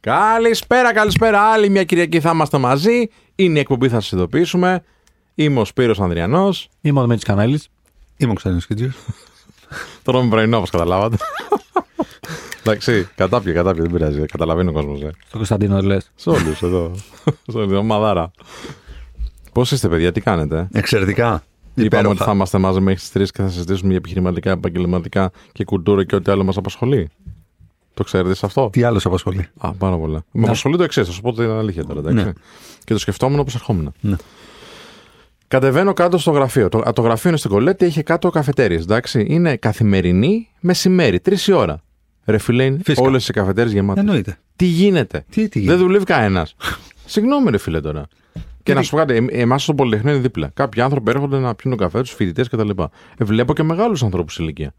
Καλησπέρα, καλησπέρα. Άλλη μια Κυριακή θα είμαστε μαζί. Είναι η εκπομπή, θα σας ειδοποιήσουμε. Είμαι ο Σπύρος Ανδριανός. Είμαι ο Δημήτρης Κανέλη. Είμαι ο Ξένο Κίτζιος. Τώρα είμαι πρωινό, όπως καταλάβατε. Εντάξει, κατάπια, κατάπια, δεν πειράζει. Καταλαβαίνει ο κόσμος. Ε. Στο Κωνσταντίνο λες. Σε όλους εδώ. Σε όλη την ομαδάρα. Πώς είστε, παιδιά, τι κάνετε; Εξαιρετικά. Είπαμε Υπέροχα. ότι θα είμαστε μαζί μέχρι τις 3 και θα συζητήσουμε για επιχειρηματικά, επαγγελματικά και κουλτούρα και ό,τι άλλο μας απασχολεί. Το ξέρετε σε αυτό; Τι άλλο σε απασχολεί; Α, πάρα πολλά. Με απασχολεί το εξής, θα σου πω την αλήθεια τώρα. Εντάξει. Ναι. Και το σκεφτόμουν όπως ερχόμουν. Ναι. Κατεβαίνω κάτω στο γραφείο. Το, το γραφείο είναι στην Κολέτη, έχει κάτω καφετέρειες. Εντάξει. Είναι καθημερινή μεσημέρι, τρεις η ώρα. Ρε φιλέ, Φυσικά. όλες οι καφετέρειες γεμάτες. Εννοείται. Τι γίνεται; Τι, τι Δεν δουλεύει κανένας. Συγγνώμη, ρε φίλε τώρα. Και να σου πω κάτι, εμάς στο Πολυτεχνείο είναι δίπλα. Κάποιοι άνθρωποι έρχονται να πιούν τον καφέ τους, φοιτητές κτλ. Ε, βλέπω και μεγάλους ανθρώπους σε ηλικία.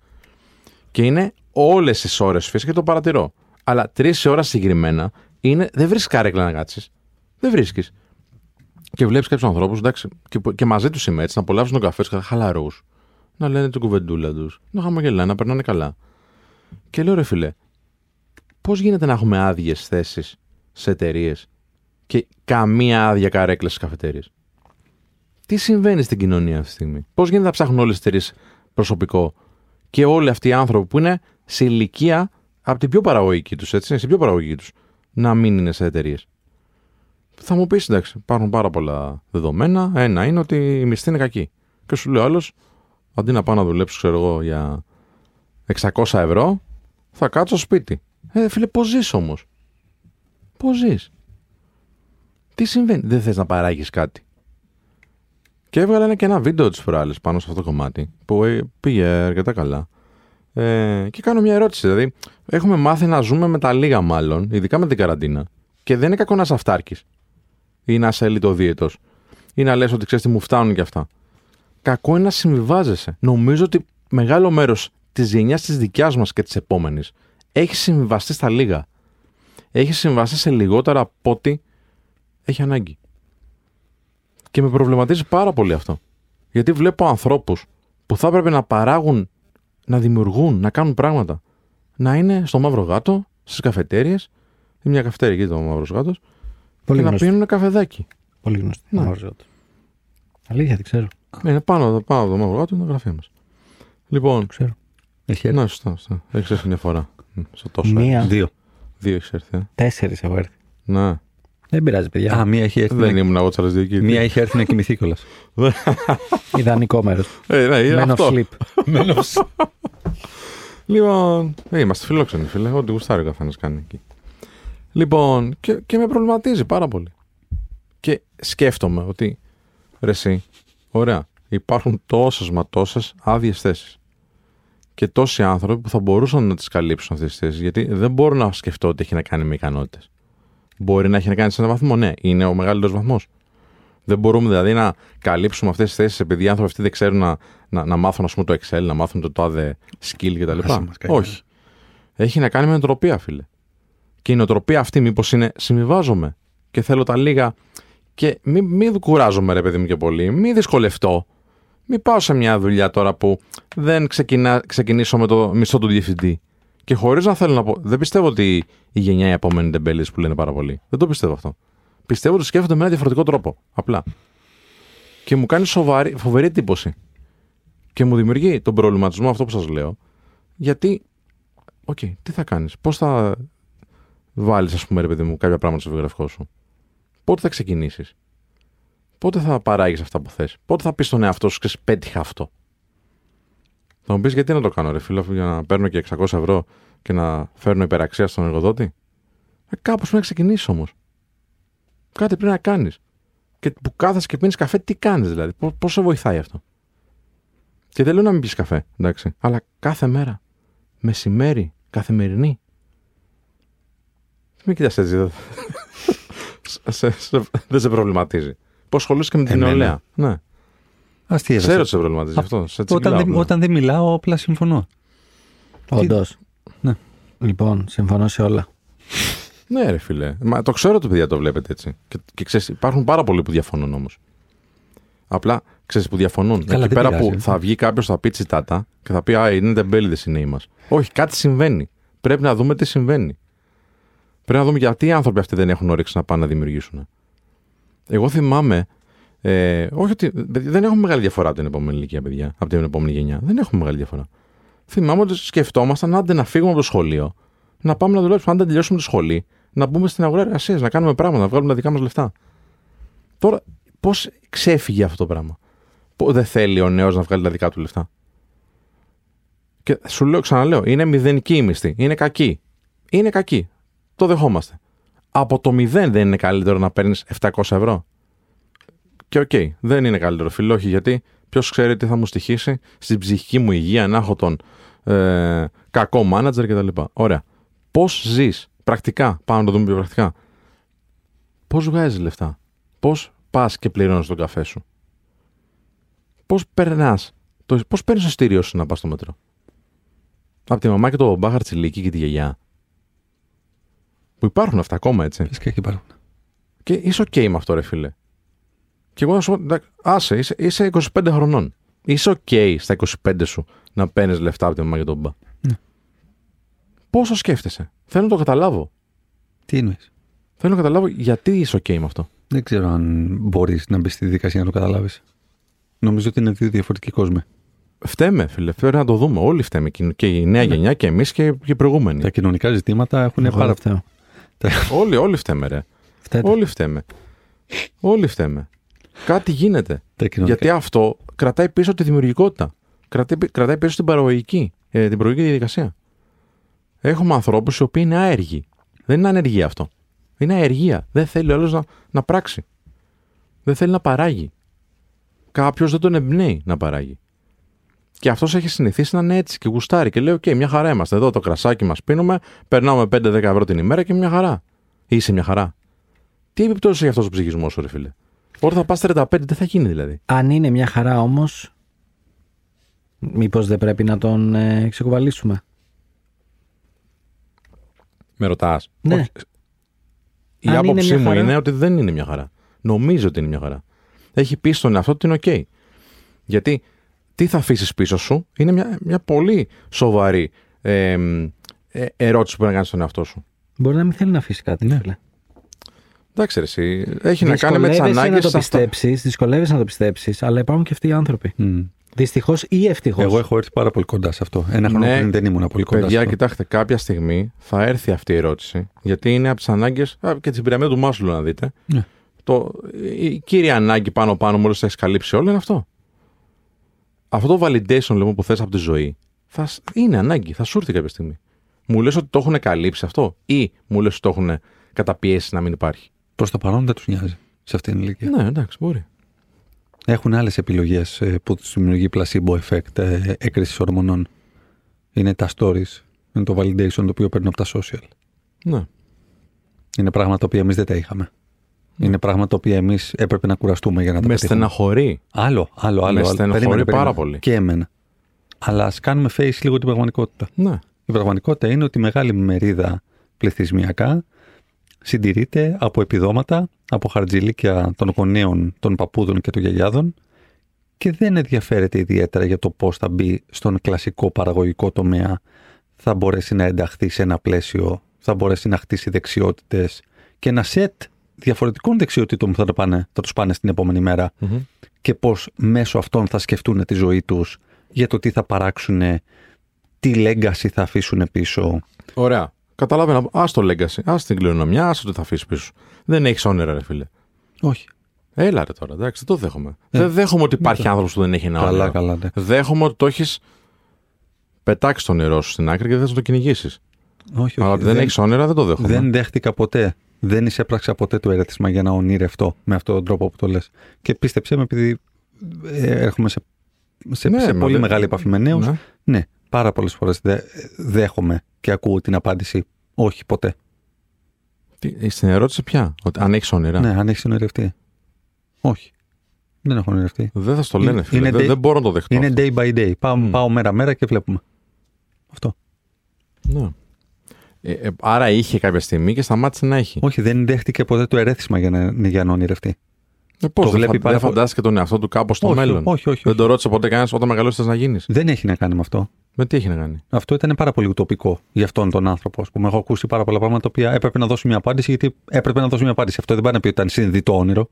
Και είναι όλες τις ώρες φυσικά και το παρατηρώ. Αλλά τρεις ώρα συγκεκριμένα είναι, δεν βρίσκει κάρεκλα να κάτσεις. Δεν βρίσκεις. Και βλέπεις κάποιους ανθρώπους, εντάξει, και, και μαζί τους είμαι έτσι, να απολαύσουν τον καφέ τους χαλαρού. Να λένε την κουβεντούλα τους, να χαμογελάνε, να περνάνε καλά. Και λέω ρε φιλέ, πώς γίνεται να έχουμε άδειες θέσεις σε εταιρείες και καμία άδεια καρέκλα στις καφετέρειες; Τι συμβαίνει στην κοινωνία αυτή τη στιγμή; Πώς γίνεται να ψάχνουν όλες τις εταιρείες προσωπικό και όλοι αυτοί οι άνθρωποι που είναι σε ηλικία από την πιο παραγωγική τους, έτσι, είναι στην πιο παραγωγική τους, να μην είναι σε εταιρείες. Θα μου πεις, εντάξει, υπάρχουν πάρα πολλά δεδομένα. Ένα είναι ότι η μισθή είναι κακή. Και σου λέει άλλος, αντί να πάω να δουλέψω, ξέρω εγώ, για 600 ευρώ, θα κάτσω σπίτι. Ε, φίλε, πώς ζεις όμως; Πώς ζεις; Τι συμβαίνει, δεν θες να παράγεις κάτι. Και έβγαλε και ένα βίντεο της προάλλη πάνω σε αυτό το κομμάτι που ε, πήγε αρκετά καλά. Ε, και κάνω μια ερώτηση. Δηλαδή, έχουμε μάθει να ζούμε με τα λίγα, μάλλον, ειδικά με την καραντίνα. Και δεν είναι κακό να είσαι αυτάρκης ή να είσαι ελιτοδίαιτο ή να λες ότι ξέρεις τι μου φτάνουν και αυτά. Κακό είναι να συμβιβάζεσαι. Νομίζω ότι μεγάλο μέρος της γενιάς της δικιάς μας και της επόμενης έχει συμβιβαστεί στα λίγα. Έχει συμβαστεί σε λιγότερα από ό,τι έχει ανάγκη. Και με προβληματίζει πάρα πολύ αυτό. Γιατί βλέπω ανθρώπους που θα έπρεπε να παράγουν, να δημιουργούν, να κάνουν πράγματα. Να είναι στο μαύρο γάτο, στις καφετέρειε, ή μια καφετέρια εκεί το μαύρο γάτος, Πολύ και να γνωστή. πίνουν καφεδάκι. Πολύ γνωστή. Ναι. Μαύροζώτη. Αλήθεια, δεν ξέρω. Είναι πάνω, πάνω από το μαύρο γάτο είναι το γραφείο μας. Λοιπόν, ξέρω. Έχει έρθει. ναι, σωστά, σωστά. Έχει έρθει μια φορά. Μ, Στο τόσο. Μία, Δύο. Δύο έχεις έρθει. ε. τέσσερις έχω έρθει. Ναι. Δεν πειράζει, παιδιά. Α, μία έχει έρθει. Δεν να- ήμουν εγώ τη διοικητή. Μία έχει έρθει να κοιμηθεί κιόλας. Ιδανικό μέρος. Ε, ναι, είναι Men of αυτό. sleep. Λοιπόν, ε, είμαστε φιλόξενοι, φίλε. Ό,τι γουστάρει ο καθένας κάνει εκεί. Λοιπόν, και, και με προβληματίζει πάρα πολύ. Και σκέφτομαι ότι ρε εσύ, ωραία, υπάρχουν τόσες μα τόσες άδειες θέσεις. Και τόσοι άνθρωποι που θα μπορούσαν να τις καλύψουν αυτές τις θέσεις. Γιατί δεν μπορώ να σκεφτώ ότι έχει να κάνει με ικανότητες. Μπορεί να έχει να κάνει σε έναν βαθμό, ναι, είναι ο μεγαλύτερος βαθμός. Δεν μπορούμε δηλαδή να καλύψουμε αυτές τις θέσεις επειδή οι άνθρωποι αυτοί δεν ξέρουν να, να, να μάθουν ας πούμε, το Excel, να μάθουν το τάδε skill κτλ. Άσε μας, κάνει. Όχι. Έχει να κάνει με νοοτροπία, φίλε. Και η νοοτροπία αυτή μήπως είναι συμβιβάζομαι και θέλω τα λίγα. Και μην μη κουράζομαι, ρε παιδί μου, και πολύ. Μην δυσκολευτώ. Μην πάω σε μια δουλειά τώρα που δεν ξεκινά, ξεκινήσω με το μισθό του διευθυντή. Και χωρίς να θέλω να πω. Δεν πιστεύω ότι η γενιά η επόμενη είναι τεμπέλη που λένε πάρα πολύ. Δεν το πιστεύω αυτό. Πιστεύω ότι σκέφτονται με ένα διαφορετικό τρόπο. Απλά. Και μου κάνει σοβαρή, φοβερή εντύπωση. Και μου δημιουργεί τον προβληματισμό αυτό που σας λέω. Γιατί, οκ, τι θα κάνεις, πώς θα βάλεις, ας πούμε, ρε παιδί μου, κάποια πράγματα στο βιογραφικό σου. Πότε θα ξεκινήσεις. Πότε θα παράγεις αυτά που θες. Πότε θα πεις στον εαυτό σου, ξέρεις, πέτυχα αυτό. Θα μου πεις γιατί να το κάνω, ρε φίλο, αφού για να παίρνω και 600 ευρώ και να φέρνω υπεραξία στον εργοδότη; Ε, κάπως πρέπει να ξεκινήσεις όμως. Κάτι πρέπει να κάνεις. Και που κάθεσαι και πίνεις καφέ, τι κάνεις δηλαδή; Πώς σε βοηθάει αυτό; Και δεν λέω να μην πεις καφέ, εντάξει. Αλλά κάθε μέρα. Μεσημέρι, καθημερινή. Μην κοιτάς έτσι. δεν- σε- σε- δεν σε προβληματίζει. Πώ ασχολείσαι και με την Εμένα. νεολαία. Ναι. Αστεία. Ξέρω ότι σε προβληματίζει Α, αυτό. Σε Όταν, τσιγκλάω, δεν, ναι. όταν δεν μιλάω, απλά συμφωνώ. Όντως. Ναι. Λοιπόν, συμφωνώ σε όλα. Ναι, ρε φίλε. Μα το ξέρω ότι παιδιά το βλέπετε έτσι. Και, και ξέρεις, υπάρχουν πάρα πολλοί που διαφωνούν όμως. Απλά ξέρεις που διαφωνούν. Καλά, Εκεί δεν πέρα πειράζει. που θα βγει κάποιος, θα πει τσιτάτα και θα πει Α, είναι τεμπέληδες οι νέοι μας. Όχι, κάτι συμβαίνει. Πρέπει να δούμε τι συμβαίνει. Πρέπει να δούμε γιατί οι άνθρωποι αυτοί δεν έχουν όρεξη να πάνε να δημιουργήσουν. Εγώ θυμάμαι. Ε, όχι ότι δεν έχουμε μεγάλη διαφορά από την επόμενη ηλικία, παιδιά, από την επόμενη γενιά. Δεν έχουμε μεγάλη διαφορά. Θυμάμαι ότι σκεφτόμασταν άντε να φύγουμε από το σχολείο, να πάμε να δουλέψουμε, άντε να τελειώσουμε τη σχολή, να μπούμε στην αγορά εργασίας, να κάνουμε πράγματα, να βγάλουμε τα δικά μας λεφτά. Τώρα, πώς ξέφυγε αυτό το πράγμα; Πο- Δεν θέλει ο νέος να βγάλει τα δικά του λεφτά; Και σου λέω, ξαναλέω, είναι μηδενικοί οι μισθοί. Είναι κακοί. Είναι κακοί. Το δεχόμαστε. Από το μηδέν δεν είναι καλύτερο να παίρνεις 700 ευρώ. Και οκ, δεν είναι καλύτερο φίλε, όχι γιατί ποιος ξέρει τι θα μου στοιχήσει στην ψυχική μου υγεία να έχω τον ε, κακό μάνατζερ κτλ. Ωραία. Πώς ζεις πρακτικά, πάμε να το δούμε πιο πρακτικά. Πώς βγάζεις λεφτά, Πώς πας και πληρώνεις τον καφέ σου, Πώς περνάς, Πώς παίρνεις το εισιτήριό σου να πας στο μέτρο. Από τη μαμά και το μπαμπά χαρτζιλίκι και τη γιαγιά. Που υπάρχουν αυτά ακόμα έτσι. Φυσικά και υπάρχουν. Και είσαι οκ με αυτό, ρε φίλε. Και εγώ να σου πω, εντάξει, άσε, είσαι, είσαι 25 χρονών. Είσαι οκ στα 25 σου να παίρνεις λεφτά από τη μαμά και τον μπα. Ναι. Πόσο σκέφτεσαι; Θέλω να το καταλάβω. Τι εννοείς; Θέλω να καταλάβω γιατί είσαι οκ με αυτό. Δεν ξέρω αν μπορείς να μπεις στη διαδικασία να το καταλάβεις. Νομίζω ότι είναι δύο διαφορετικοί κόσμοι. Φταίμε, φίλε. Πρέπει να το δούμε. Όλοι φταίμε. Και η νέα Ναι. γενιά και εμείς και, και οι προηγούμενοι. Τα κοινωνικά ζητήματα έχουν Εγώ πάρα δεν φταίω. όλοι, όλοι φταίμε, ρε. Φταίτε. Όλοι φταίμε. Όλοι φταίμε. Κάτι γίνεται. Τα κοινωνικά... Γιατί αυτό κρατάει πίσω τη δημιουργικότητα. Κρατάει, κρατάει πίσω την παραγωγική, ε, την παραγωγική διαδικασία. Έχουμε ανθρώπους οι οποίοι είναι άεργοι. Δεν είναι ανεργία αυτό. Είναι αεργία. Δεν θέλει ο άλλος να, να πράξει. Δεν θέλει να παράγει. Κάποιος δεν τον εμπνέει να παράγει. Και αυτός έχει συνηθίσει να είναι έτσι και γουστάρει και λέει: Οκ, μια χαρά είμαστε εδώ, το κρασάκι μας πίνουμε, περνάμε 5-10 ευρώ την ημέρα και μια χαρά. Είσαι μια χαρά. Τι επιπτώσεις έχει αυτός ο ψυχισμός σου, ρε φίλε; Όταν θα πας 35, δεν θα γίνει δηλαδή. Αν είναι μια χαρά όμως, μήπως δεν πρέπει να τον ε, ξεκουβαλήσουμε; Με ρωτάς. Ναι. Η Αν είναι άποψή μια μου χαρά. είναι ότι δεν είναι μια χαρά. Νομίζω ότι είναι μια χαρά. Έχει πει στον εαυτό ότι είναι οκ. Γιατί τι θα αφήσεις πίσω σου; Είναι μια, μια πολύ σοβαρή ε, ε, ερώτηση που πρέπει να κάνεις στον εαυτό σου. Μπορεί να μην θέλει να αφήσει κάτι. Ναι. φίλε. Εντάξει, ρε, εσύ. Έχει να κάνει με τις Δυσκολεύεσαι ανάγκες να το πιστέψεις, δυσκολεύεσαι να το πιστέψεις, αλλά υπάρχουν και αυτοί οι άνθρωποι. Μμ. Δυστυχώς ή ευτυχώς. Εγώ έχω έρθει πάρα πολύ κοντά σε αυτό. Ένα χρόνο Ναι. πριν δεν ήμουν πολύ κοντά σε Παιδιά, αυτό. κοιτάξτε, κάποια στιγμή θα έρθει αυτή η ερώτηση. Γιατί είναι από τις ανάγκες και την πυραμίδα του Μάσλου, να δείτε. Ναι. Το, η κύρια ανάγκη πάνω-πάνω, μόλις έχεις καλύψει όλο, είναι αυτό. Αυτό το validation λοιπόν, που θες από τη ζωή θα, σ- είναι ανάγκη, θα σου έρθει κάποια στιγμή. Μου λες ότι το έχουν καλύψει αυτό, ή μου λες ότι το έχουν καταπιέσει να μην υπάρχει; Προς το παρόν δεν τους νοιάζει σε αυτήν την ηλικία. Ναι, εντάξει, μπορεί. Έχουν άλλες επιλογές που τους δημιουργεί placebo effect ε, έκρησης ορμονών. Είναι τα stories. Είναι το validation το οποίο παίρνουν από τα social. Ναι. Είναι πράγματα τα οποία εμείς δεν τα είχαμε. Είναι πράγματα τα οποία εμείς έπρεπε να κουραστούμε για να τα Με πετύχουμε. στεναχωρεί. Άλλο, άλλο, άλλο. Με άλλο. στενοχωρεί Περίμενε, πάρα περίμενε. πολύ. Και εμένα. Αλλά ας κάνουμε face λίγο την πραγματικότητα. Ναι. Η πραγματικότητα είναι ότι η μεγάλη μερίδα πληθυσμιακά συντηρείται από επιδόματα, από χαρτζηλίκια των γονέων, των παππούδων και των γιαγιάδων και δεν ενδιαφέρεται ιδιαίτερα για το πώς θα μπει στον κλασικό παραγωγικό τομέα, θα μπορέσει να ενταχθεί σε ένα πλαίσιο, θα μπορέσει να χτίσει δεξιότητες και ένα σετ διαφορετικών δεξιοτήτων που θα, το πάνε, θα τους πάνε στην επόμενη μέρα Μμμ. και πώς μέσω αυτών θα σκεφτούν τη ζωή τους για το τι θα παράξουν, τι legacy θα αφήσουν πίσω. Ωραία. Καταλάβαινα. Α το legacy, ας την κληρονομιά, ας το τι θα αφήσεις πίσω. Δεν έχεις όνειρα, ρε φίλε. Όχι. Έλα ρε τώρα, εντάξει, δεν το δέχομαι. δεν δέχομαι ότι υπάρχει άνθρωπος που δεν έχει ένα Καλά, όνειρο. καλά, ναι. Δέχομαι ότι το έχεις πετάξει το νερό σου στην άκρη και δεν θα το κυνηγήσεις. Όχι, όχι. Αλλά ότι δεν, έχεις όνειρα δεν το δέχομαι. δεν δέχτηκα ποτέ. Δεν εισέπραξα ποτέ το ερέθισμα για να ονειρευτώ με αυτόν τον τρόπο που το λες. Και πίστεψέ με, επειδή ε, έρχομαι σε, σε, Ναι, σε μα πολύ δεν- μεγάλη επαφή με νέους, Ναι. ναι, πάρα πολλές φορές δε, δέχομαι και ακούω την απάντηση όχι ποτέ. Τι- Στην ερώτηση πια, ότι αν έχεις όνειρα; Ναι, αν έχεις ονειρευτεί. Όχι. Δεν έχω ονειρευτεί. Δεν θα στο λένε, Είναι- φίλε. είναι δεν, day- δεν μπορώ να το δεχτώ. Είναι αυτό. day by day. Πάω, Μμ. πάω μέρα-μέρα και βλέπουμε. Αυτό. Ναι. Ε, ε, άρα είχε κάποια στιγμή και σταμάτησε να έχει. Όχι, δεν δέχτηκε ποτέ το ερέθισμα για να, για να ονειρευτεί. Ε, πώς, Το δεν, βλέπει φα- πάρα δεν πολύ. φαντάστηκε τον εαυτό του κάπω στο όχι, μέλλον; όχι, όχι, Δεν όχι. το ρώτησε ποτέ κανένας όταν μεγαλώσεις να γίνεις; Δεν έχει να κάνει με αυτό. Με τι έχει να κάνει; Αυτό ήταν πάρα πολύ ουτοπικό για αυτόν τον άνθρωπο. Ας πούμε. Έχω ακούσει πάρα πολλά πράγματα τα οποία έπρεπε να δώσω μια απάντηση γιατί έπρεπε να δώσω μια απάντηση. Αυτό δεν πάει να πει ότι ήταν συνειδητό όνειρο.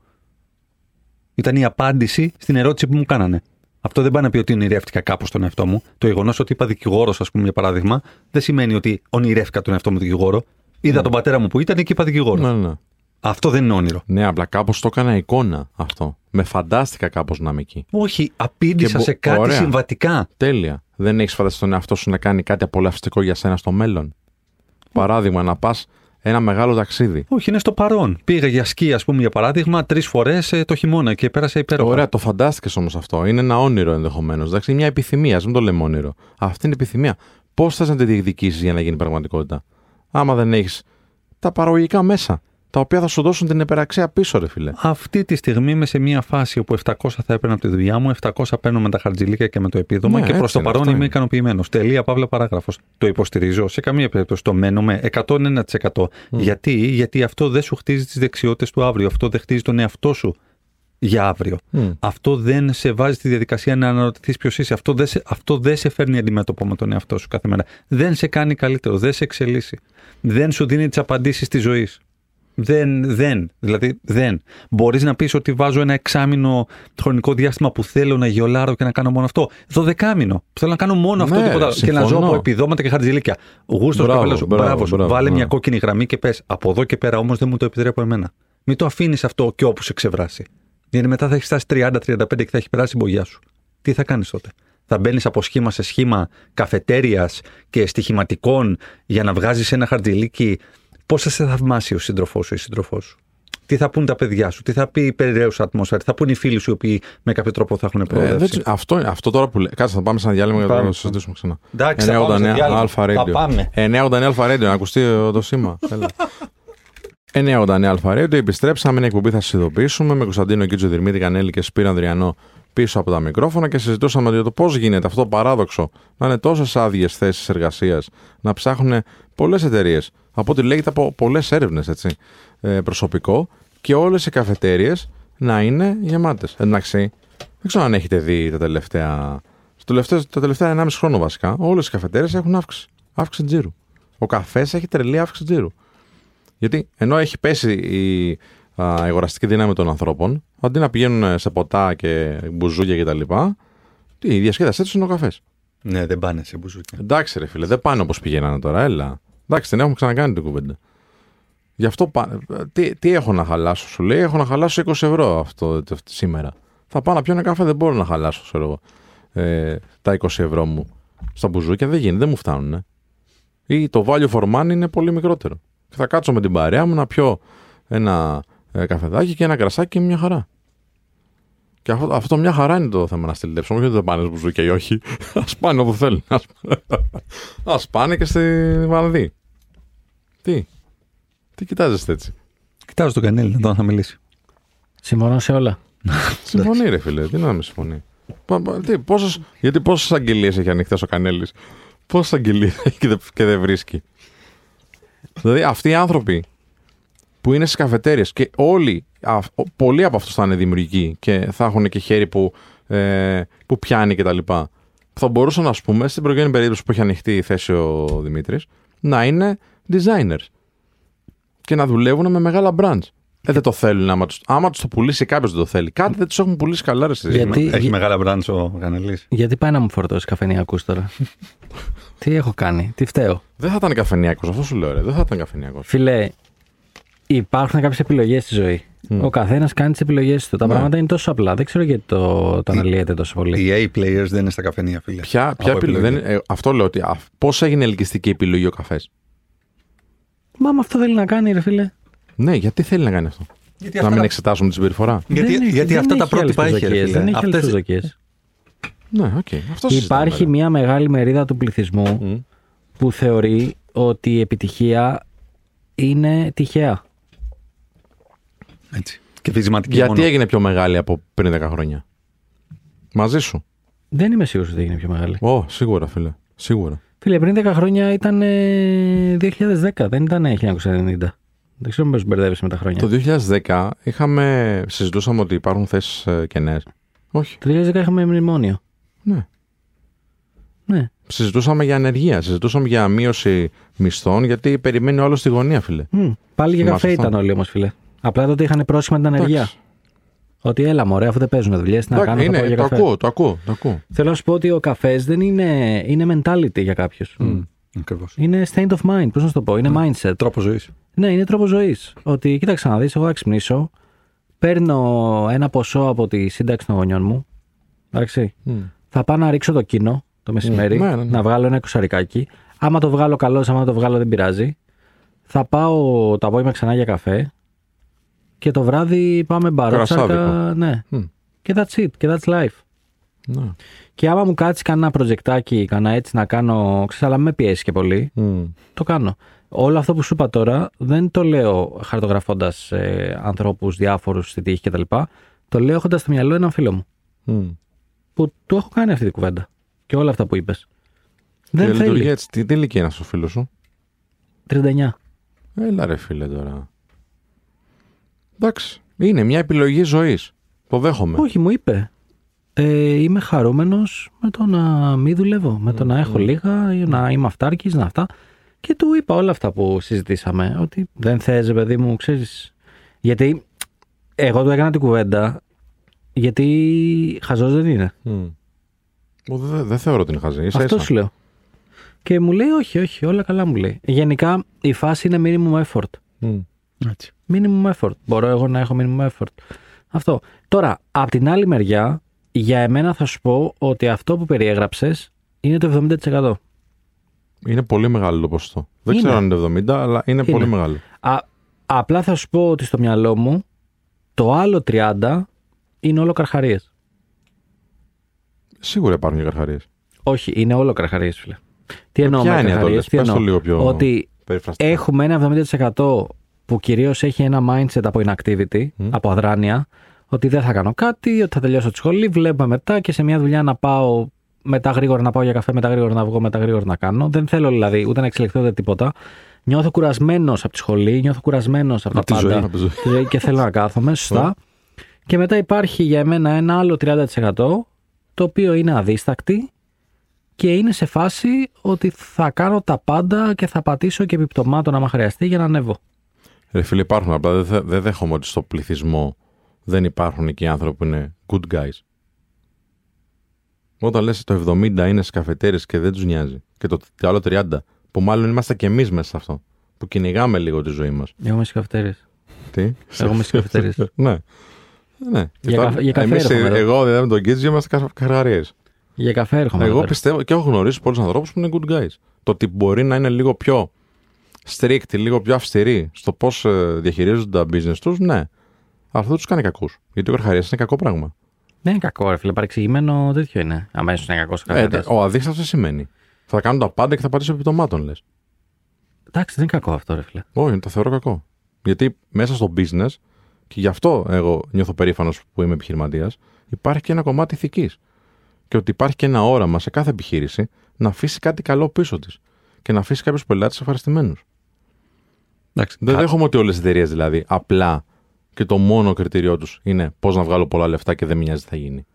Ήταν η απάντηση στην ερώτηση που μου κάνανε. Αυτό δεν πάει να πει ότι ονειρεύτηκα κάπως τον εαυτό μου. Το γεγονός ότι είπα δικηγόρος, ας πούμε, για παράδειγμα, δεν σημαίνει ότι ονειρεύτηκα τον εαυτό μου δικηγόρο. Είδα τον πατέρα μου που ήταν και είπα δικηγόρος. Ναι, ναι. Αυτό δεν είναι όνειρο. Ναι, απλά κάπως το έκανα εικόνα αυτό. Με φαντάστηκα κάπως να είμαι εκεί. Όχι, απήντησα Και μπο- σε κάτι ωραία. συμβατικά. Τέλεια. Δεν έχεις φανταστεί τον εαυτό σου να κάνει κάτι απολαυστικό για σένα στο μέλλον; Παράδειγμα, να πας ένα μεγάλο ταξίδι. Όχι, είναι στο παρόν. Πήγα για σκι, ας πούμε, για παράδειγμα, τρεις φορές το χειμώνα και πέρασε υπέροχα. Ωραία, το φαντάστηκες όμως αυτό. Είναι ένα όνειρο ενδεχομένως. Εντάξει, είναι μια επιθυμία. Α μην το λέμε όνειρο. Αυτή είναι η επιθυμία. Πώς θες να τη διεκδικήσεις για να γίνει πραγματικότητα; Άμα δεν έχεις τα παραγωγικά μέσα. Τα οποία θα σου δώσουν την υπεραξία πίσω, ρε φίλε. Αυτή τη στιγμή είμαι σε μια φάση όπου 700 θα έπαιρνα από τη δουλειά μου, 700 παίρνω με τα χαρτζηλίκια και με το επίδομα Ναι, και προς έτσι το είναι, παρόν αυτό είμαι είναι. ικανοποιημένος. Τελεία, παύλα, παράγραφος. Το υποστηρίζω. Σε καμία περίπτωση το μένουμε 101%. Γιατί; Γιατί αυτό δεν σου χτίζει τις δεξιότητες του αύριο. Αυτό δεν χτίζει τον εαυτό σου για αύριο. Μμ. Αυτό δεν σε βάζει στη διαδικασία να αναρωτηθείς ποιος είσαι. Αυτό δεν, σε, αυτό δεν σε φέρνει αντιμέτωπο με τον εαυτό σου κάθε μέρα. Δεν σε κάνει καλύτερο. Δεν σε εξελίσσει. Δεν σου δίνει τις απαντήσεις της ζωής. Δεν, δεν. Δηλαδή, δεν. Μπορείς να πεις ότι βάζω ένα εξάμεινο χρονικό διάστημα που θέλω να γεωλάρω και να κάνω μόνο αυτό. Δωδεκάμινο. Που θέλω να κάνω μόνο αυτό Ναι, τίποτα άλλο. Και να ζω συμφωνώ. από επιδόματα και χαρτζηλίκια. Γούστο Μπράβο, καπέλα σου. μπράβο, Μπράβο, σου. μπράβο, Βάλε μπράβο. μια κόκκινη γραμμή και πες. Από εδώ και πέρα όμως δεν μου το επιτρέπω εμένα. Μην το αφήνεις αυτό και όπου σε ξεβράσει. Γιατί μετά θα έχεις φτάσει 30-35 και θα έχει περάσει η μπογιά σου. Τι θα κάνεις τότε; Θα μπαίνεις από σχήμα σε σχήμα καφετέριας και στοιχηματικών για να βγάζεις ένα χαρτζιλίκι. Πώς θα σε θαυμάσει ο σύντροφός σου ή η σύντροφός σου; Τι θα πουν τα παιδιά σου, τι θα πει η περιρρέουσα ατμόσφαιρα, τι θα πουν οι φίλοι σου οι οποίοι με κάποιο τρόπο θα έχουν Ε, προοδεύσει; δεν τσι- αυτό, αυτό τώρα που λέει. Κάτσε να πάμε σε ένα διάλειμμα για να Πάμε. το συζητήσουμε ξανά. Εντάξει, θα πάμε σε 989 διάλειμμα. Αλφα Θα Radio. πάμε. 989 Αλφα Radio, να ακουστεί ε, το σήμα. Έλα. 989 Αλφα Radio, επιστρέψαμε. Είναι εκπομπή, θα σας ειδοποιήσουμε με Κωνσταντίνο Κίτζο Δηρμίδη Κανέλη και Σπύρο Ανδριανό πίσω από τα μικρόφωνα και συζητούσαμε για το πώς γίνεται αυτό το παράδοξο να είναι τόσες άδειες θέσεις εργασίας, να ψάχνουν πολλές εταιρείες. Από ό,τι λέγεται από πολλές έρευνες, έτσι. Ε, προσωπικό και όλες οι καφετέρειε να είναι γεμάτες. Εντάξει, δεν ξέρω αν έχετε δει τα τελευταία. Στο τελευταίο, τα τελευταία 1,5 χρόνο βασικά, όλες οι καφετέρειε έχουν αύξηση. Αύξηση τζίρου. Ο καφές έχει τρελή αύξηση τζίρου. Γιατί ενώ έχει πέσει η, α, η αγοραστική δύναμη των ανθρώπων, αντί να πηγαίνουν σε ποτά και μπουζούκια κτλ., η διασκέδασή τους είναι ο καφές. Ναι, δεν πάνε σε μπουζούκια. Εντάξει, ρε φίλε, δεν πάνε όπως πηγαίνανε τώρα, έλα. Εντάξει, την έχουμε ξανακάνει την κουβέντα. Γι' αυτό πά... τι, τι έχω να χαλάσω, σου λέει, έχω να χαλάσω 20 ευρώ αυτό, το- σήμερα. Θα πάω να πιω ένα καφέ, δεν μπορώ να χαλάσω, ξέρω εγώ, ε, τα 20 ευρώ μου στα μπουζούκια. Δεν γίνεται, δεν μου φτάνουν. ε. Ή το value for money είναι πολύ μικρότερο. Και θα κάτσω με την παρέα μου να πιω ένα ε, καφεδάκι και ένα κρασάκι και μια χαρά. Και αυτό, αυτό μια χαρά είναι το θέμα να στελτέψω. Όχι ότι δεν πάνε μπουζούκια ή όχι. Α πάνε όπου θέλουν. Α πάνε και στη Βανδί. Τι; Τι κοιτάζεστε έτσι; Κοιτάζω τον Κανέλη να τον θα μιλήσει. Συμφωνώ σε όλα. Συμφωνεί, ρε φίλε. Τι να με συμφωνεί. Πα- πα- τι, πόσες, γιατί πόσες αγγελίες έχει ανοιχτέ ο Κανέλης; Πόσες αγγελίες έχει και δεν, και δεν βρίσκει; Δηλαδή αυτοί οι άνθρωποι που είναι στις καφετέρειες και όλοι, α, ο- πολλοί από αυτούς θα είναι δημιουργικοί και θα έχουν και χέρι που, ε, που πιάνει κτλ. Θα μπορούσαν, ας πούμε, στην προηγούμενη περίπτωση που έχει ανοιχτεί η θέση ο Δημήτρης, να είναι designers και να δουλεύουν με μεγάλα brands. Ε, δεν το θέλουν. Άμα τους, άμα τους το πουλήσει κάποιος δεν το θέλει. Κάτι δεν τους έχουν πουλήσει καλά, ρε εσείς. Γιατί- Έχει γι- μεγάλα μπράντς ο Κανελής. Γιατί πάει να μου φορτώσει καφενιακού τώρα; τι έχω κάνει, τι φταίω; Δεν θα ήταν καφενιακό, αυτό σου λέω. Ρε. Δεν θα ήταν καφενιακό. Φιλέ, υπάρχουν κάποιες επιλογές στη ζωή. Ο καθένας κάνει τις επιλογές του. Τα Ναι. πράγματα είναι τόσο απλά. Δεν ξέρω γιατί το, το αναλύεται τόσο πολύ. Οι A-players δεν είναι στα καφενεία, φίλε. Ποια, ποια Από επιλογή. επιλογή. δεν- ε, αυτό λέω ότι πώς έγινε ελκυστική επιλογή ο καφές; Μα με αυτό θέλει να κάνει, ρε φίλε. Ναι, γιατί θέλει να κάνει αυτό; Γιατί να αυτά μην τα- εξετάσουμε τη συμπεριφορά. Γιατί, Δεν έχει- γιατί δεν αυτά τα έχει άλλες πρότυπα έχει, ρε προσδοκίες, φίλε. Δεν έχει άλλες Αυτές- προσδοκίες. Ναι, οκ. Αυτός συζητάμε, Υπάρχει ρε. μια μεγάλη μερίδα του πληθυσμού Μμ. που θεωρεί ότι η επιτυχία είναι τυχαία. Έτσι. Και βυζηματική Γιατί μόνο. έγινε πιο μεγάλη από πριν 10 χρόνια; Μαζί σου. Δεν είμαι σίγουρος ότι έγινε πιο μεγάλη. Ω, σίγουρα, φίλε. Σίγουρα. Φίλε, πριν 10 χρόνια ήταν ε, 2010, δεν ήταν 1990. Δεν ξέρω πώ μπερδεύεις με τα χρόνια. Το 2010 είχαμε, συζητούσαμε ότι υπάρχουν θέσεις κενές. Όχι. Το 2010 είχαμε μνημόνιο. Ναι. Ναι. Συζητούσαμε για ανεργία, συζητούσαμε για μείωση μισθών, γιατί περιμένει όλος στη γωνία, φίλε. Μμ, Πάλι για Θυμάσαι καφέ αυτό. ήταν όλοι όμως, φίλε. Απλά τότε είχαν πρόσχημα την ανεργία. Εντάξει. Ότι έλα, μωρέ, αφού δεν παίζουν δουλειές, τι να Εντάξει, κάνω, θα πάω είναι, για το καφέ. ακούω, το ακούω, το ακούω. Θέλω να σου πω ότι ο καφές δεν είναι, είναι mentality για κάποιους. Ακριβώς. Είναι state of mind, πώς να σου το πω, είναι mindset. Τρόπο ζωής. Ναι, είναι τρόπο ζωής. Ότι κοίταξε να δεις, εγώ θα ξυπνήσω, παίρνω ένα ποσό από τη σύνταξη των γονιών μου. Εντάξει. Θα πάω να ρίξω το κίνο το μεσημέρι, Ναι, ναι, ναι. να βγάλω ένα εικοσαρικάκι. Άμα το βγάλω καλό, άμα το βγάλω δεν πειράζει. Θα πάω το απόγευμα ξανά για καφέ. Και το βράδυ πάμε μπαρότσακα. Κρασάδικο. Ναι. Μμ. Και that's it. Και that's life. Ναι. Και άμα μου κάτσεις κανένα προτζεκτάκι, κανένα έτσι να κάνω, ξέρεις, αλλά μην με πιέσεις και πολύ, Μμ. το κάνω. Όλο αυτό που σου είπα τώρα δεν το λέω χαρτογραφώντας ε, ανθρώπους διάφορους στη τύχη κτλ. Το λέω έχοντας στο μυαλό έναν φίλο μου. Μμ. Που του έχω κάνει αυτή την κουβέντα. Και όλα αυτά που είπες. Δεν Και λειτουργεί θέλει. έτσι. Τι, τι ηλικία είναι αυτός ο φίλος σου; 39. Έλα ρε φίλε τώρα. Εντάξει. Είναι μια επιλογή ζωής. Το δέχομαι. Όχι, μου είπε. Ε, είμαι χαρούμενος με το να μην δουλεύω. Με το να έχω λίγα, ή να είμαι αυτάρκης, να αυτά. Και του είπα όλα αυτά που συζητήσαμε. Ότι δεν θες, παιδί μου, ξέρεις. Γιατί εγώ του έκανα την κουβέντα. Γιατί χαζός δεν είναι. Μμ. Ω, Δεν δεν θεωρώ ότι είναι χαζή. Ίσα Αυτός ίσα. σου λέω. Και μου λέει, Όχι, όχι, όλα καλά μου λέει. Γενικά η φάση είναι minimum effort. Μμ. Έτσι. Minimum effort. Μπορώ εγώ να έχω minimum effort. Αυτό. Τώρα, απ' την άλλη μεριά, για εμένα θα σου πω ότι αυτό που περιέγραψες είναι το 70%. Είναι πολύ μεγάλο το ποσοστό. Δεν Είναι. ξέρω αν είναι 70, αλλά είναι, Είναι. πολύ μεγάλο. Α, απλά θα σου πω ότι στο μυαλό μου το άλλο 30 είναι όλο καρχαρίες. Σίγουρα υπάρχουν και καρχαρίες. Όχι, είναι όλο καρχαρίες, φίλε. Τι εννοώ Ποια με είναι καρχαρίες, τι Πες το εννοώ. λίγο πιο Ότι περιφραστικά. έχουμε ένα 70% που κυρίως έχει ένα mindset από inactivity, από αδράνεια, ότι δεν θα κάνω κάτι, ότι θα τελειώσω τη σχολή, βλέπουμε μετά και σε μια δουλειά να πάω μετά γρήγορα να πάω για καφέ, μετά γρήγορα να βγω, μετά γρήγορα να κάνω. Δεν θέλω δηλαδή ούτε να εξελιχθώ ούτε τίποτα. Νιώθω κουρασμένος από τη σχολή, νιώθω κουρασμένος από τα Από τη πάντα. ζωή. Από τη ζωή. Τη ζωή και θέλω να κάθομαι, σωστά. και μετά υπάρχει για μένα ένα άλλο 30% το οποίο είναι αδίστακτη και είναι σε φάση ότι θα κάνω τα πάντα και θα πατήσω και επιπτωμάτων άμα χρειαστεί για να ανέβω. Ρε φίλε, υπάρχουν. Απλά δεν, θε- δεν δέχομαι ότι στο πληθυσμό δεν υπάρχουν εκεί άνθρωποι που είναι good guys. Όταν λες το 70 είναι στις καφετέρειες και δεν τους νοιάζει. Και το, το άλλο 30, που μάλλον είμαστε και εμείς μέσα σε αυτό. Που κυνηγάμε λίγο τη ζωή μας. Εγώ είμαι στις καφετέρειε. Τι; Εγώ είμαι στις καφετέρειε. ναι. Ναι. Και Για τώρα καφέ- για καφέ εμείς, έρχομαι εδώ. εγώ δηλαδή με τον Κίτζι είμαστε καρχαρίες. Για καφέ έρχομαι. Εγώ εδώ πέρα. πιστεύω και έχω γνωρίσει πολλούς ανθρώπους που είναι good guys. Το ότι μπορεί να είναι λίγο πιο strict, λίγο πιο αυστηροί στο πώς διαχειρίζονται τα business τους, ναι. Αλλά αυτό δεν τους κάνει κακούς. Γιατί ο καρχαρίας είναι κακό πράγμα. Δεν είναι κακό, ρε φίλε. Παρεξηγημένο τέτοιο είναι. Αμέσως είναι κακός Ε, καφετέρειε. ο αδίστακτο τι σημαίνει. Θα κάνουν τα πάντα και θα πατήσω επιπτωμάτων, λες. Εντάξει, δεν είναι κακό αυτό, ρε φίλε. Όχι, το θεωρώ κακό. Γιατί μέσα στο business, και γι' αυτό εγώ νιώθω περήφανος που είμαι επιχειρηματίας, υπάρχει και ένα κομμάτι ηθικής. Και ότι υπάρχει και ένα όραμα σε κάθε επιχείρηση να αφήσει κάτι καλό πίσω της. Και να αφήσει κάποιους πελάτες ευχαριστημένους. Εντάξει. Δεν κα- δέχομαι ότι όλες οι εταιρείες δηλαδή απλά και το μόνο κριτήριό τους είναι πώς να βγάλω πολλά λεφτά και δεν με νοιάζει τι θα γίνει.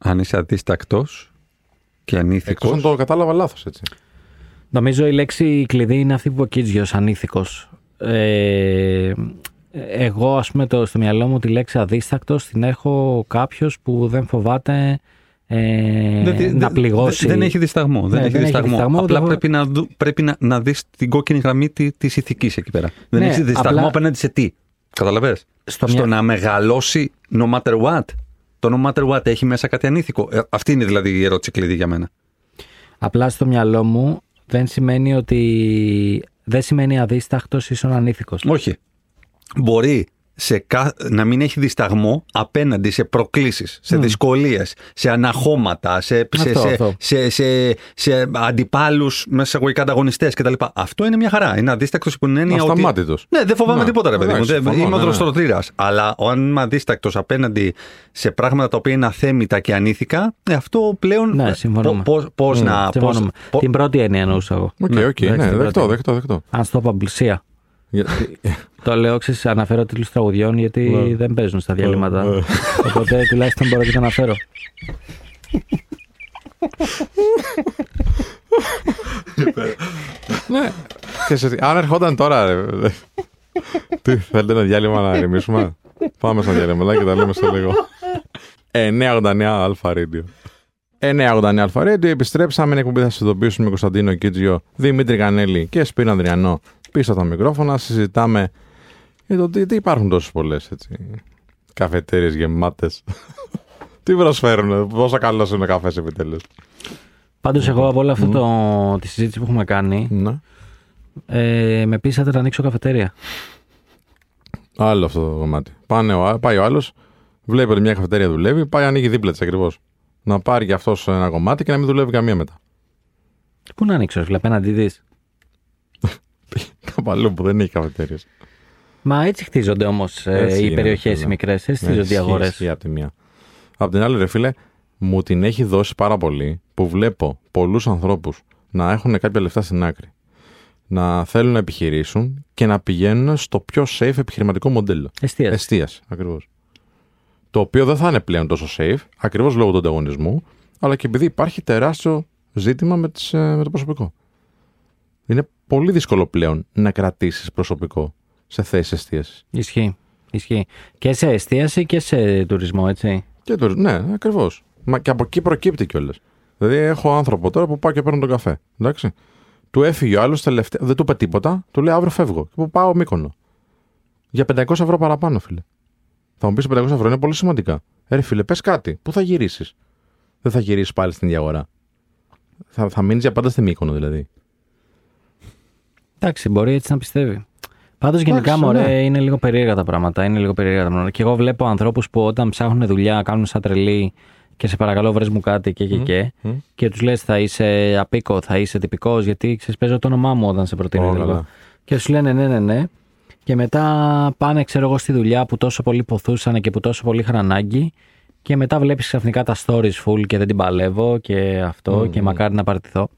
Αν είσαι αδίστακτο και Εκτός ανήθικο. αν το κατάλαβα λάθος, έτσι. Νομίζω η λέξη κλειδί είναι αυτή που είπε ο Κίτζιος, ανήθικος. Ε, εγώ, ας πούμε, το, στο μυαλό μου τη λέξη αδίστακτο την έχω κάποιος που δεν φοβάται ε, να πληγώσει. Δεν έχει δισταγμό. Ναι, δεν έχει δεν έχει δισταγμό. δισταγμό, Απλά δεν- πρέπει να, δου- πρέπει να, να δεις την κόκκινη γραμμή τη ηθικής εκεί πέρα. Δεν Ναι, έχεις δισταγμό απλά- απέναντι σε τι. Καταλαβες; Στο Στο, μια- να μεγαλώσει no matter what. Το no matter what έχει μέσα κάτι ανήθικο. Ε, αυτή είναι δηλαδή η ερώτηση κλειδί για μένα. Απλά στο μυαλό μου δεν σημαίνει ότι. Δεν σημαίνει αδίστακτο ίσον ανήθικος. Όχι. Μπορεί σε κα... να μην έχει δισταγμό απέναντι σε προκλήσεις, σε δυσκολίες, σε αναχώματα, σε, σε, Αυτό, σε, αυτό. σε, σε, σε αντιπάλους μέσα σε αγωγικά ανταγωνιστές κτλ. Αυτό είναι μια χαρά. Είναι αδίστακτος υπό την έννοια ότι... Αυταμάτητος. Ναι, δεν φοβάμαι Ναι, τίποτα ρε παιδί μου. εντάξει, Δεν- συμφωνώ, είμαι ο ναι, ναι. δροστρωτήρας. Αλλά αν είμαι αδίστακτος απέναντι σε πράγματα τα οποία είναι αθέμιτα και ανήθικα, ε, αυτό πλέον... Ναι, συμφωνούμε. Πώς, πώς να... Πώς, Συμφωνούμε. πώς- Την πρώτη έννοια εννοούσα εγώ. Οκ, Ναι, οκ, εντάξει, ναι, την δεκτό, πρώτη. δεκτό, δεκτό. Αν στο πλησία. Γιατί- Το λέω, ξέρεις, αναφέρω τίτλους τραγουδιών γιατί Ναι. δεν παίζουν στα διαλείμματα. Ναι. Οπότε τουλάχιστον μπορώ και το αναφέρω. Ναι. Ξέρεις, αν ερχόταν τώρα. Ρε, τι, θέλετε ένα διάλειμμα να ηρεμήσουμε. Πάμε στο διάλειμμα και τα λέμε σε λίγο. 989 Αλφα Radio. 989 Αλφα Radio. Επιστρέψαμε. Είναι εκπομπή θα σας ειδοποιήσουμε με Κωνσταντίνο Κίτζιο, Δημήτρη Κανέλη και Σπύρο Ανδριανό πίσω από τα μικρόφωνα. Συζητάμε για το τι, τι υπάρχουν τόσες πολλές καφετέρειες γεμάτες. τι προσφέρουν, πόσο καλό είναι ο καφές επιτέλους. Πάντως εγώ από όλο αυτό το, τη συζήτηση που έχουμε κάνει, Ναι. ε, με πείσατε να ανοίξω καφετέρια. Άλλο αυτό το κομμάτι. Πάνε ο, πάει ο άλλος, βλέπει ότι μια καφετέρια δουλεύει, πάει ανοίγει δίπλα της ακριβώς. Να πάρει και αυτός ένα κομμάτι και να μην δουλεύει καμία μετά. Πού να ανοίξω, ρε φίλε, απέναντί της; Κάπου αλλού που δεν έχει καφετέρειες. Μα έτσι χτίζονται όμως Έτσι οι είναι, περιοχές οι φίλε. μικρές. Έτσι χτίζονται οι αγορές. από τη μία. Απ' την άλλη, ρε φίλε, μου την έχει δώσει πάρα πολύ που βλέπω πολλούς ανθρώπους να έχουν κάποια λεφτά στην άκρη. Να θέλουν να επιχειρήσουν και να πηγαίνουν στο πιο safe επιχειρηματικό μοντέλο. Εστίαση. Εστίαση, ακριβώς. Το οποίο δεν θα είναι πλέον τόσο safe, ακριβώς λόγω του ανταγωνισμού, αλλά και επειδή υπάρχει τεράστιο ζήτημα με, τις, ε, με το προσωπικό. Είναι πολύ δύσκολο πλέον να κρατήσεις προσωπικό σε θέσεις εστίασης. Ισχύει. Ισχύει. Και σε εστίαση και σε τουρισμό, έτσι. Και το, ναι, ακριβώς. Μα και από εκεί προκύπτει κιόλας. Δηλαδή, έχω άνθρωπο τώρα που πάω και παίρνω τον καφέ. Εντάξει. Του έφυγε ο άλλος τελευταία. Δεν του είπε τίποτα. Του λέει αύριο φεύγω. Και που πάω μήκονο. Για 500 ευρώ παραπάνω, φίλε. Θα μου πεις 500 ευρώ είναι πολύ σημαντικά. Ε, ρε φίλε, πες κάτι. Πού θα γυρίσεις; Δεν θα γυρίσεις πάλι στην διαγορά. Θα, θα μείνεις για πάντα στη μήκονο, δηλαδή. Εντάξει, μπορεί έτσι να πιστεύει. Πάντως γενικά Εντάξει, μωρέ, ναι. είναι λίγο περίεργα τα πράγματα. Είναι λίγο περίεργα τα πράγματα. Και εγώ βλέπω ανθρώπους που όταν ψάχνουν δουλειά κάνουν σαν τρελή και σε παρακαλώ βρες μου κάτι και και και. μμ. Και τους λες θα είσαι απίκο, θα είσαι τυπικός, γιατί ξέρεις, παίζω το όνομά μου όταν σε προτείνω. Ω, δηλαδή. καλά. Και σου λένε ναι, ναι, ναι. Και μετά πάνε, ξέρω εγώ, στη δουλειά που τόσο πολύ ποθούσαν και που τόσο πολύ είχαν ανάγκη. Και μετά βλέπεις ξαφνικά τα stories full και δεν την παλεύω και αυτό και μακάρι να παραιτηθώ.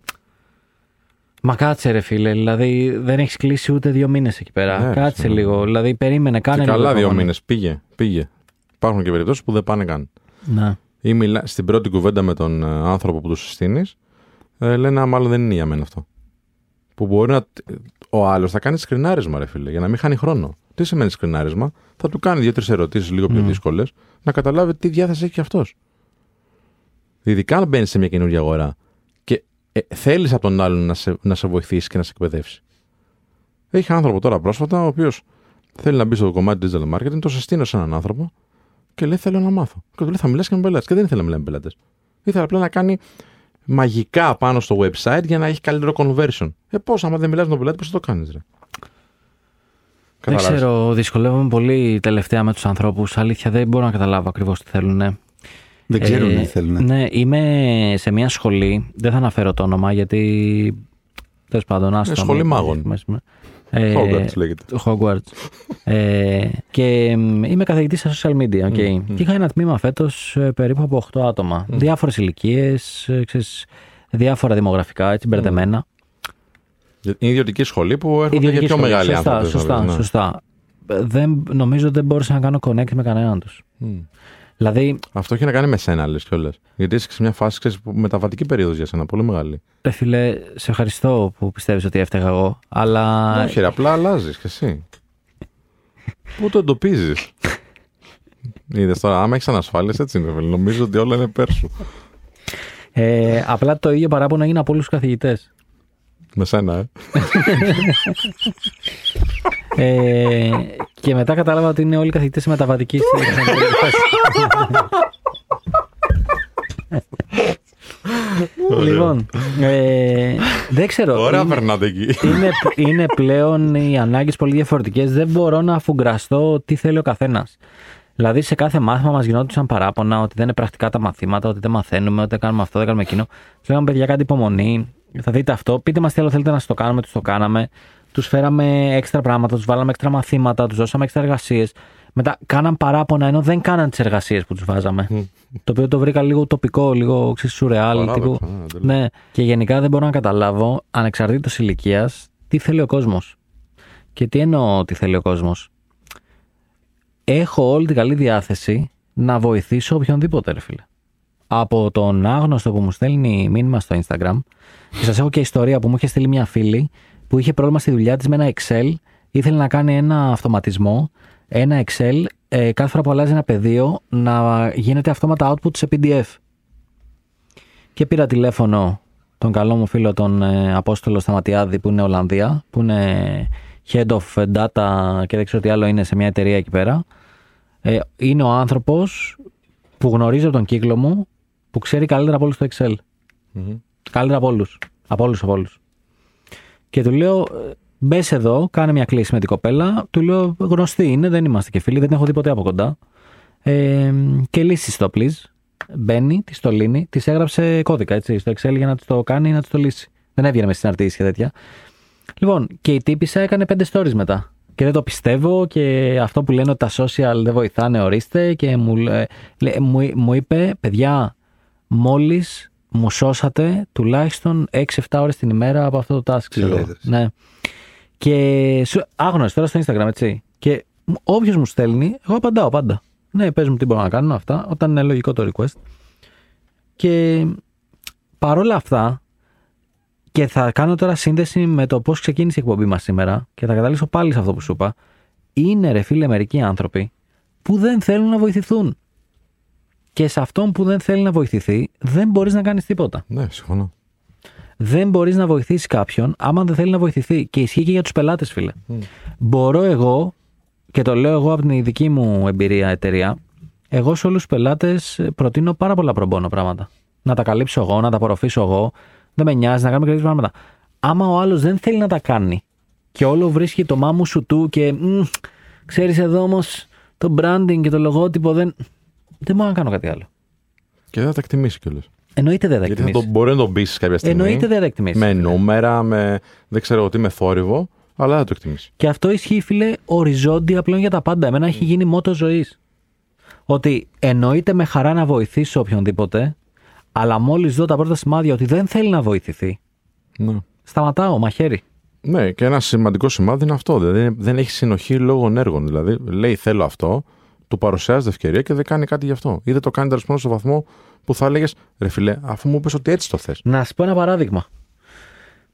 Μα κάτσε ρε φίλε, δηλαδή δεν έχεις κλείσει ούτε δύο μήνες εκεί πέρα. Ναι, ρε, κάτσε φίλε. λίγο. Δηλαδή περίμενε, κάνε Και λίγο. καλά δύο υπομονή. μήνες. Πήγε, πήγε. Υπάρχουν και περιπτώσεις που δεν πάνε καν. Να. Ή μιλά, στην πρώτη κουβέντα με τον ε, άνθρωπο που τους συστήνεις, ε, λένε «Α, μάλλον δεν είναι για μένα αυτό. Που μπορεί να. Ο άλλος θα κάνει σκρινάρισμα, ρε φίλε, για να μην χάνει χρόνο. Τι σημαίνει σκρινάρισμα, θα του κάνει δύο-τρεις ερωτήσεις λίγο πιο Μμ. δύσκολες, να καταλάβει τι διάθεση έχει αυτός. Ειδικά αν μπαίνεις σε μια καινούργια αγορά και ε, θέλεις από τον άλλον να σε, να σε βοηθήσει και να σε εκπαιδεύσει. Έχει άνθρωπο τώρα πρόσφατα, ο οποίος θέλει να μπει στο κομμάτι digital marketing, το συστήνω σε έναν άνθρωπο και λέει: Θέλω να μάθω. Και του λέει: Θα μιλάς και με πελάτες. Και δεν ήθελε να μιλάει με πελάτες. Ήθελε απλά να κάνει μαγικά πάνω στο website για να έχει καλύτερο conversion. Ε, πώς, άμα δεν μιλάς με τον πελάτη, πώς θα το κάνεις, ρε; Δεν Καταλάβεις. ξέρω, δυσκολεύομαι πολύ τελευταία με τους ανθρώπους. Αλήθεια, δεν μπορώ να καταλάβω ακριβώς τι θέλουν. Δεν ξέρουν Ε, τι θέλουν. Ναι, είμαι σε μια σχολή. Δεν θα αναφέρω το όνομα γιατί. Τέλος πάντων, άστο. Ε, σχολή μην- μάγων. μην- Ε, Hogwarts λέγεται. Hogwarts. ε, και μ, είμαι καθηγητής σε social media. Okay. Και είχα ένα τμήμα φέτος ε, περίπου από 8 άτομα. Διάφορες ηλικίες, ε, ξέρεις, διάφορα δημογραφικά, έτσι μπερδεμένα. Είναι ιδιωτική σχολή που έρχονται Ιδιωτική και πιο σχολή. μεγάλοι σωστά, άνθρωποι. Σωστά, ναι. σωστά. Ε, Δεν, νομίζω δεν μπόρεσα να κάνω connect με κανέναν τους. Μμ. Δηλαδή, Αυτό έχει να κάνει με σένα, λες κιόλας. Γιατί είσαι σε μια φάση ξέρεις, που μεταβατική περίοδος για σένα, πολύ μεγάλη. ρε φίλε, σε ευχαριστώ που πιστεύεις ότι έφταιγα εγώ, αλλά Όχι, ρε, απλά αλλάζεις κι εσύ. Πού το εντοπίζεις; Είδες τώρα, άμα έχεις ανασφάλειες, έτσι είναι. φίλε. Νομίζω ότι όλα είναι υπέρ σου. ε, απλά το ίδιο παράπονο έγινε από όλους τους καθηγητές. Με σένα, ε. Ε, και μετά κατάλαβα ότι είναι όλοι οι καθηγητές σε μεταβατικής φάση. λοιπόν, ε, δεν ξέρω. Ωραία, είναι, περνάτε εκεί. είναι, είναι πλέον οι ανάγκες πολύ διαφορετικές. Δεν μπορώ να αφουγκραστώ τι θέλει ο καθένας. Δηλαδή, σε κάθε μάθημα μας γινόντουσαν παράπονα ότι δεν είναι πρακτικά τα μαθήματα, ότι δεν μαθαίνουμε, ότι δεν κάνουμε αυτό, δεν κάνουμε εκείνο. Τους λέγαμε, παιδιά, κάτι υπομονή. Θα δείτε αυτό. Πείτε μας τι άλλο θέλετε να σα το κάνουμε, τους το κάναμε. Τους φέραμε έξτρα πράγματα, τους βάλαμε έξτρα μαθήματα, τους δώσαμε έξτρα εργασίες. Μετά κάναν παράπονα ενώ δεν κάναν τις εργασίες που τους βάζαμε. το οποίο το βρήκα λίγο τοπικό, λίγο ξέρεις, σουρεάλ. Παράδοξο, τύπου- ναι, τελείως. ναι, και γενικά δεν μπορώ να καταλάβω, ανεξαρτήτως ηλικίας, τι θέλει ο κόσμος. Και τι εννοώ ότι θέλει ο κόσμος. Έχω όλη την καλή διάθεση να βοηθήσω οποιονδήποτε, ρε φίλε. Από τον άγνωστο που μου στέλνει μήνυμα στο Instagram, και σας έχω και ιστορία που μου είχε στείλει μια φίλη που είχε πρόβλημα στη δουλειά της με ένα Excel, ήθελε να κάνει ένα αυτοματισμό, ένα Excel, ε, κάθε φορά που αλλάζει ένα πεδίο, να γίνεται αυτόματα output σε PDF. Και πήρα τηλέφωνο τον καλό μου φίλο τον ε, Απόστολο Σταματιάδη που είναι Ολλανδία, που είναι head of data και δεν ξέρω τι άλλο είναι σε μια εταιρεία εκεί πέρα. Ε, είναι ο άνθρωπος που γνωρίζει από τον κύκλο μου που ξέρει καλύτερα από όλους το Excel. Καλύτερα από όλους. Από όλους, από όλους. Και του λέω, μπες εδώ, κάνε μια κλίση με την κοπέλα. Του λέω, γνωστή είναι, δεν είμαστε και φίλοι, δεν την έχω δει ποτέ από κοντά. Ε, και λύσεις το, please. Μπαίνει, τη το λύνει, της έγραψε κώδικα έτσι, στο Excel για να της το κάνει να της το λύσει. Δεν έβγαινε μες συναρτήσει και τέτοια. Λοιπόν, και η τύπησα έκανε πέντε stories μετά. Και δεν το πιστεύω και αυτό που λένε ότι τα social δεν βοηθάνε, ορίστε. Και μου, λέ- λέ- μου, μου είπε, παιδιά, μόλις μου σώσατε τουλάχιστον 6-7 ώρες την ημέρα από αυτό το task. ξέρω εγώ. λες. Ναι. Και σου, άγνωστος τώρα στο Instagram, έτσι. Και όποιος μου στέλνει, εγώ απαντάω πάντα. Ναι, πες μου τι μπορώ να κάνω αυτά, όταν είναι λογικό το request. Και παρόλα αυτά, και θα κάνω τώρα σύνδεση με το πώς ξεκίνησε η εκπομπή μας σήμερα και θα καταλήξω πάλι σε αυτό που σου είπα. Είναι ρε φίλε μερικοί άνθρωποι που δεν θέλουν να βοηθηθούν. Και σε αυτόν που δεν θέλει να βοηθηθεί, δεν μπορείς να κάνεις τίποτα. Ναι, συμφωνώ. Δεν μπορείς να βοηθήσεις κάποιον άμα δεν θέλει να βοηθηθεί. Και ισχύει και για τους πελάτες, φίλε. Μπορώ εγώ, και το λέω εγώ από την δική μου εμπειρία εταιρεία, εγώ σε όλους τους πελάτες προτείνω πάρα πολλά προμπόνο πράγματα. Να τα καλύψω εγώ, να τα απορροφήσω εγώ. Δεν με νοιάζει να κάνουμε καλύτερα πράγματα. Άμα ο άλλος δεν θέλει να τα κάνει και όλο βρίσκει το μάμου σου του και ξέρεις εδώ όμως το branding και το λογότυπο δεν. Δεν μπορώ να κάνω κάτι άλλο. Και δεν θα τα εκτιμήσει κιόλας. Εννοείται δεν θα Γιατί θα εκτιμήσεις. το, μπορεί να τον πείσει κάποια στιγμή. Εννοείται δεν θα εκτιμήσεις. Με νούμερα, με δεν ξέρω τι, με θόρυβο, αλλά δεν θα το εκτιμήσεις. Και αυτό ισχύει, φίλε, οριζόντια πλέον για τα πάντα. Εμένα έχει γίνει μότο ζωής. Ότι εννοείται με χαρά να βοηθήσω οποιονδήποτε, αλλά μόλις δω τα πρώτα σημάδια ότι δεν θέλει να βοηθηθεί, Ναι. σταματάω, μαχαίρι. Ναι, και ένα σημαντικό σημάδι είναι αυτό. Δηλαδή δεν έχει συνοχή λόγων έργων. Δηλαδή λέει θέλω αυτό, του παρουσιάζεται ευκαιρία και δεν κάνει κάτι γι' αυτό. Ή δεν το κάνει τέλος πάντων στο βαθμό που θα έλεγες ρε φιλέ, αφού μου είπες ότι έτσι το θες. Να σα πω ένα παράδειγμα.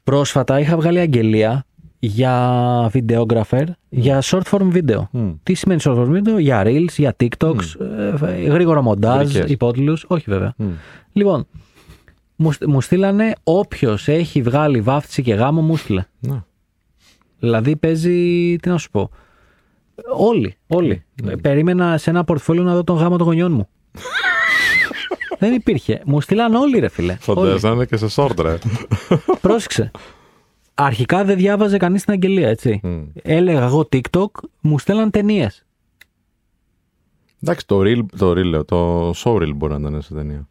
Πρόσφατα είχα βγάλει αγγελία για videographer, για short form video. Τι σημαίνει short form video? Για reels, για TikToks, ε, γρήγορο μοντάζ, Βρικές. υπότιτλους. Όχι βέβαια. Λοιπόν, μου, στ- μου στείλανε όποιος έχει βγάλει βάφτιση και γάμο μου στείλε. Ναι. Δηλαδή παίζει, τι να σου πω. Όλοι, όλοι. Ε, Περίμενα σε ένα πορτφόλιο να δω τον γάμο των γονιών μου. Δεν υπήρχε. Μου στείλαν όλοι, ρε φίλε. Όλοι. Φαντάζομαι και σε short, ρε. Πρόσεξε. Αρχικά δεν διάβαζε κανείς την αγγελία, έτσι. Έλεγα εγώ TikTok, μου στέλναν ταινίες. Εντάξει, το reel, το reel, λέω, το showreel μπορεί να ήταν σε ταινία.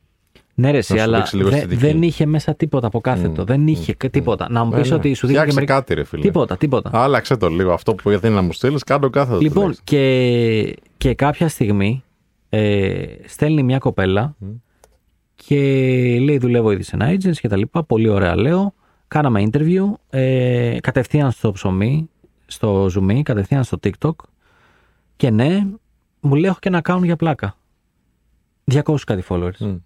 Ναι, ρε, εσύ, σου αλλά δείξει λίγο δε- αισθητική. δεν είχε μέσα τίποτα από κάθετο. Δεν είχε και τίποτα. Να μου Ε, πεις ναι. ότι σου δίνει Φτιάξε κάτι, ρε φίλε. Τίποτα, τίποτα. Άλλαξε το λίγο. Αυτό που ήθελε να μου στείλεις, κάνω κάθε Λοιπόν, και, και κάποια στιγμή ε, στέλνει μια κοπέλα και λέει δουλεύω ήδη σε ένα agency και τα λοιπά. Πολύ ωραία λέω. Κάναμε interview. Ε, κατευθείαν στο ψωμί, στο Zoom, κατευθείαν στο TikTok. Και ναι, μου λέει έχω και ένα account για πλάκα. 200 κάτι followers.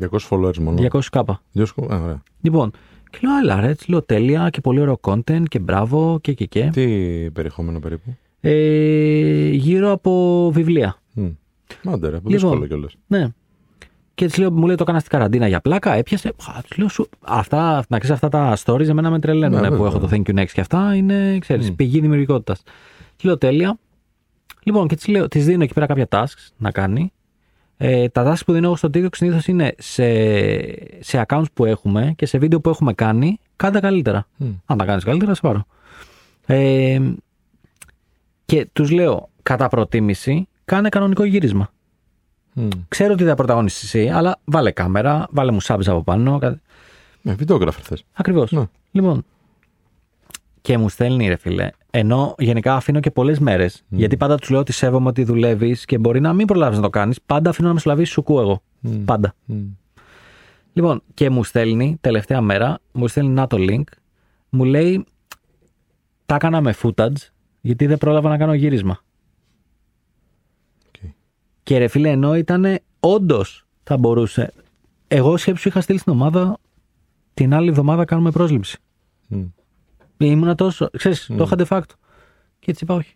200 followers μόνο. 200 κάπα. 200, α, ωραία. Λοιπόν, και λέω, έλα ρε, έτσι λέω τέλεια και πολύ ωραίο content και μπράβο και και και. Τι περιεχόμενο περίπου; Ε, γύρω από βιβλία. Μμ. Άντε ρε, Λοιπόν. δύσκολο κιόλας. Ναι. Και τη λέω, μου λέει το έκανα στην καραντίνα για πλάκα, έπιασε. Α, της λέω, σου, αυτά, να ξέρεις αυτά τα stories εμένα με τρελαίνουν Ναι, που βέβαια. έχω το thank you next και αυτά είναι, ξέρεις, πηγή δημιουργικότητας. Τη λέω τέλεια. Λοιπόν, και τη λέω, της δίνω εκεί πέρα κάποια tasks να κάνει. Ε, τα tasks που δίνω εγώ στο TikTok συνήθως είναι σε, σε accounts που έχουμε και σε βίντεο που έχουμε κάνει, κάντα καλύτερα. Αν τα κάνεις καλύτερα, σε πάρω. Ε, και τους λέω, κατά προτίμηση, κάνε κανονικό γύρισμα. Ξέρω ότι θα πρωταγωνιστείς εσύ, αλλά βάλε κάμερα, βάλε μου σάμπι από πάνω. κα- Ναι, βιντεόγραφερ θες. Ακριβώς. Ναι. Λοιπόν. Και μου στέλνει ρε φίλε. Ενώ γενικά αφήνω και πολλές μέρες. Γιατί πάντα τους λέω ότι σέβομαι ότι δουλεύεις και μπορεί να μην προλάβεις να το κάνεις. Πάντα αφήνω να με σουλαβήσει σου εγώ. Πάντα. Λοιπόν, και μου στέλνει τελευταία μέρα, μου στέλνει να το link, μου λέει τα έκανα με footage γιατί δεν πρόλαβα να κάνω γύρισμα. Οκ. Και ρε φίλε, ενώ ήταν όντως θα μπορούσε. Εγώ σκέψου είχα στείλει στην ομάδα την άλλη εβδομάδα κάνουμε πρόσληψη. Μμ. Ήμουνα τόσο. Ξέρεις, το είχα de facto. Και έτσι είπα, όχι.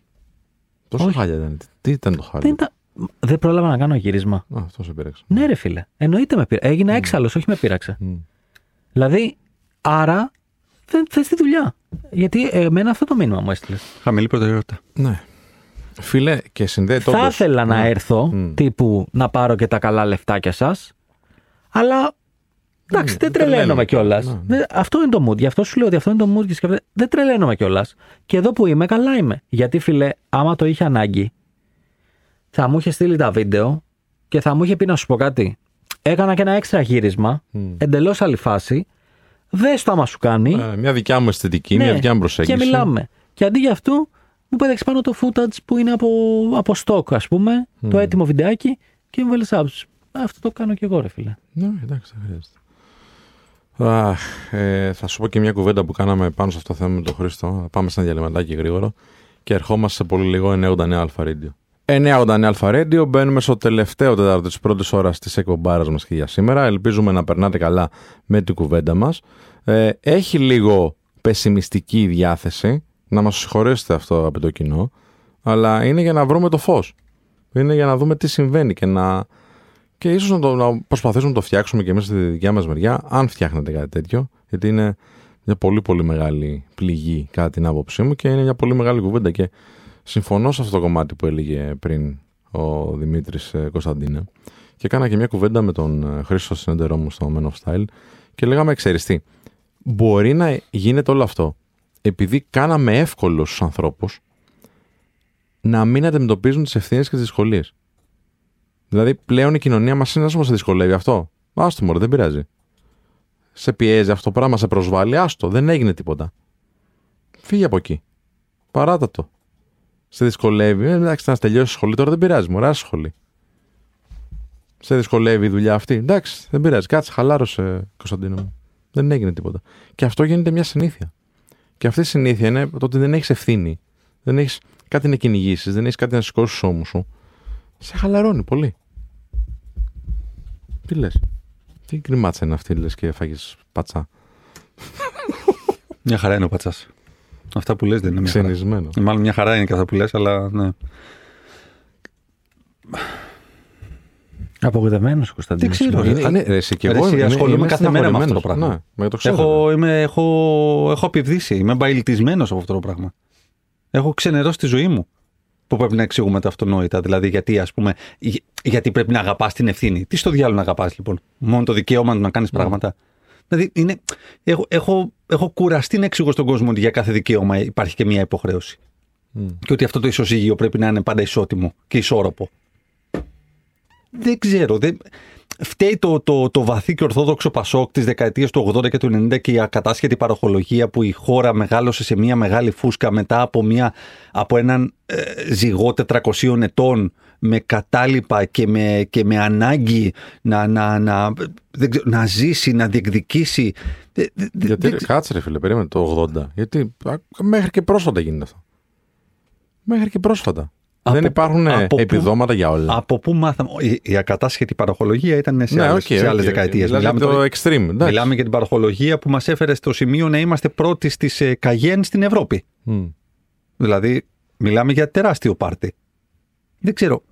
Τόσο Όχι. χάλια ήταν. Τι ήταν το χάλια. Δεν, ήταν... δεν πρόλαβα να κάνω γύρισμα. Α, αυτό σε πήρεξε. Ναι, ρε φίλε. Εννοείται με πείραξε. Έγινα έξαλλος, όχι με πείραξε. Μμ. Δηλαδή, άρα δεν θες τη δουλειά. Γιατί εμένα αυτό το μήνυμα μου έστειλες. Χαμηλή προτεραιότητα. Ναι. Φίλε, και συνδέεται Θα όντως- ήθελα να Ναι. έρθω, Μμ. τύπου να πάρω και τα καλά λεφτάκια σας, αλλά. Εντάξει, δεν δεν τρελαίνομαι. τρελαίνομαι κιόλας. Ναι, ναι. Αυτό είναι το mood. Γι' αυτό σου λέω ότι αυτό είναι το mood και σκέφτε- Δεν τρελαίνομαι κιόλας. Και εδώ που είμαι, καλά είμαι. Γιατί, φίλε, άμα το είχε ανάγκη, θα μου είχε στείλει τα βίντεο και θα μου είχε πει να σου πω κάτι. Έκανα και ένα έξτρα γύρισμα, Μμ. εντελώς άλλη φάση. Δες το άμα σου κάνει. Ε, μια δικιά μου αισθητική, Ναι, μια δικιά μου προσέγγιση. Και μιλάμε. Και αντί για αυτό, μου πέταξε πάνω το footage που είναι από, από stock, ας πούμε, το έτοιμο βιντεάκι και μου βάλε subs. Αυτό το κάνω και εγώ, ρε φίλε. Ναι, εντάξει, δεν χρειάζεται. Αχ, ε, θα σου πω και μια κουβέντα που κάναμε πάνω σε αυτό το θέμα με τον Χρήστο. Πάμε σε ένα διαλυματάκι γρήγορο και ερχόμαστε σε πολύ λίγο 989 Αλφα Radio. 989 Αλφα Radio, μπαίνουμε στο τελευταίο τέταρτο της πρώτης ώρας της εκπομπάρας μας και για σήμερα. Ελπίζουμε να περνάτε καλά με την κουβέντα μας. Ε, έχει λίγο πεσημιστική η διάθεση, να μας συγχωρέσετε αυτό από το κοινό, αλλά είναι για να βρούμε το φως. Είναι για να δούμε τι συμβαίνει και να, και ίσως να, το- να προσπαθήσουμε να το φτιάξουμε και εμείς στη δικιά μας μεριά, αν φτιάχνετε κάτι τέτοιο, γιατί είναι μια πολύ πολύ μεγάλη πληγή κατά την άποψή μου και είναι μια πολύ μεγάλη κουβέντα. Και συμφωνώ σε αυτό το κομμάτι που έλεγε πριν ο Δημήτρης Κωνσταντίνε. Και κάνα και μια κουβέντα με τον ε, Χρήστο συνεντερό μου στο Men of Style και λέγαμε, ξέρεις τι, μπορεί να γίνεται όλο αυτό επειδή κάναμε εύκολο στους ανθρώπους να μην αντιμετωπίζουν τις ευθύνες και τις δυσκολίες. Δηλαδή, πλέον η κοινωνία μας είναι όσο μας δυσκολεύει αυτό. Άστο μωρέ, δεν πειράζει. Σε πιέζει αυτό το πράγμα, σε προσβάλλει, άστο, δεν έγινε τίποτα. Φύγε από εκεί. Παράτα το. Σε δυσκολεύει, ε, εντάξει, να τελειώσει σχολή τώρα δεν πειράζει, μωρά σχολή. Σε δυσκολεύει η δουλειά αυτή. Εντάξει, δεν πειράζει. Κάτσε, χαλάρωσε, Κωνσταντίνο μου. Δεν έγινε τίποτα. Και αυτό γίνεται μια συνήθεια. Και αυτή η συνήθεια είναι το ότι δεν έχεις ευθύνη. Δεν έχεις κάτι να κυνηγήσεις, δεν έχεις κάτι να σηκώσεις του ώμους σου. Σε χαλαρώνει πολύ. Τι λες; Τι κρυμάτσα είναι αυτή, λες και φάγεις πατσά; Μια χαρά είναι ο πατσάς. Αυτά που λες δεν είναι μια χαρά. Ξενισμένο. Ε, Μάλλον μια χαρά είναι και αυτά που λες, αλλά ναι. Απογοητευμένος ο Κωνσταντίνος. Δεν ξέρω, Είναι, είναι, ρε, εσύ και Ρε, εγώ εσύ, είμαι- ασχολούμαι είμαι κάθε μέρα με αυτό το στεναχωρημένος. πράγμα. Ναι, με το ξέρω. Έχω, είμαι, έχω, έχω απειβδίσει. Είμαι μπαϊλτισμένος από αυτό το πράγμα. Έχω ξενερώσει τη ζωή μου. Που πρέπει να εξηγούμε τα αυτονόητα. Δηλαδή, γιατί, ας πούμε, γι- γιατί πρέπει να αγαπάς την ευθύνη. Τι στο διάλογο να αγαπάς, λοιπόν; Μόνο το δικαίωμα να κάνεις πράγματα. Δηλαδή, είναι, έχω, έχω, έχω κουραστεί να εξηγώ στον κόσμο ότι για κάθε δικαίωμα υπάρχει και μια υποχρέωση. Μμ. Και ότι αυτό το ισοζύγιο πρέπει να είναι πάντα ισότιμο και ισόρροπο. Δεν ξέρω. Δεν... Φταίει το, το, το βαθύ και ορθόδοξο Πασόκ της δεκαετίας του 80 και του 90 και η ακατάσχετη παροχολογία που η χώρα μεγάλωσε σε μια μεγάλη φούσκα μετά από, μια, από έναν ε, ζυγό 400 ετών με κατάλοιπα και με, και με ανάγκη να, να, να, δεν ξέρω, να ζήσει, να διεκδικήσει. Δεν- δεν- Γιατί, δεν- κάτσε ρε φίλε, περίμενε το 80. Γιατί α, μέχρι και πρόσφατα γίνεται αυτό. Μέχρι και πρόσφατα. Από- δεν υπάρχουν ε, από πού- επιδόματα για όλα. Από πού μάθαμε. Η, η ακατάσχετη παροχολογία ήταν σε ναι, άλλες, οκ, σε άλλες οκ, δεκαετίες. Δηλαδή Μιλάμε, το τώρα- extreme. εντάξει. μιλάμε για την παροχολογία που μας έφερε στο σημείο να είμαστε πρώτοι στις ε, Καγέν στην Ευρώπη. Μμ. Δηλαδή, μιλάμε για τεράστιο πάρτι. Δεν ξέρω.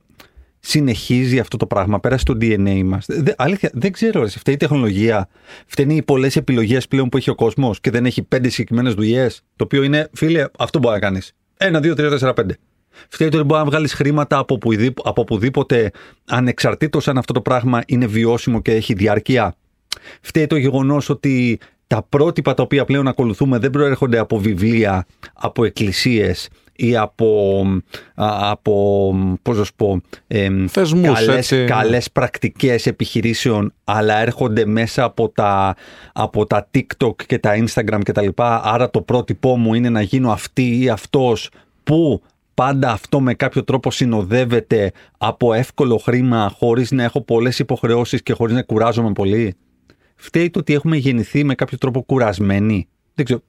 Συνεχίζει αυτό το πράγμα, πέρασε στο DNA μας. Αλήθεια, δεν ξέρω. Ρε, φταίει η τεχνολογία. Φταίνει οι πολλές επιλογές πλέον που έχει ο κόσμος και δεν έχει πέντε συγκεκριμένες δουλειές. Το οποίο είναι, φίλε, αυτό μπορεί να κάνεις. Ένα, δύο, τρία, τέσσερα, πέντε. Φταίει το ότι μπορεί να βγάλεις χρήματα από, οπουδήποτε, από οπουδήποτε, ανεξαρτήτως αν αυτό το πράγμα είναι βιώσιμο και έχει διάρκεια. Φταίει το γεγονός ότι τα πρότυπα τα οποία πλέον ακολουθούμε δεν προέρχονται από βιβλία, από εκκλησίες ή από, α, από πώς να σου πω, εμ, Θεσμούς, καλές, έτσι. καλές πρακτικές επιχειρήσεων, αλλά έρχονται μέσα από τα, από τα TikTok και τα Instagram και τα λοιπά. Άρα το πρότυπό μου είναι να γίνω αυτή ή αυτός που πάντα αυτό με κάποιο τρόπο συνοδεύεται από εύκολο χρήμα χωρίς να έχω πολλές υποχρεώσεις και χωρίς να κουράζομαι πολύ; Φταίει το ότι έχουμε γεννηθεί με κάποιο τρόπο κουρασμένοι; Δεν ξέρω.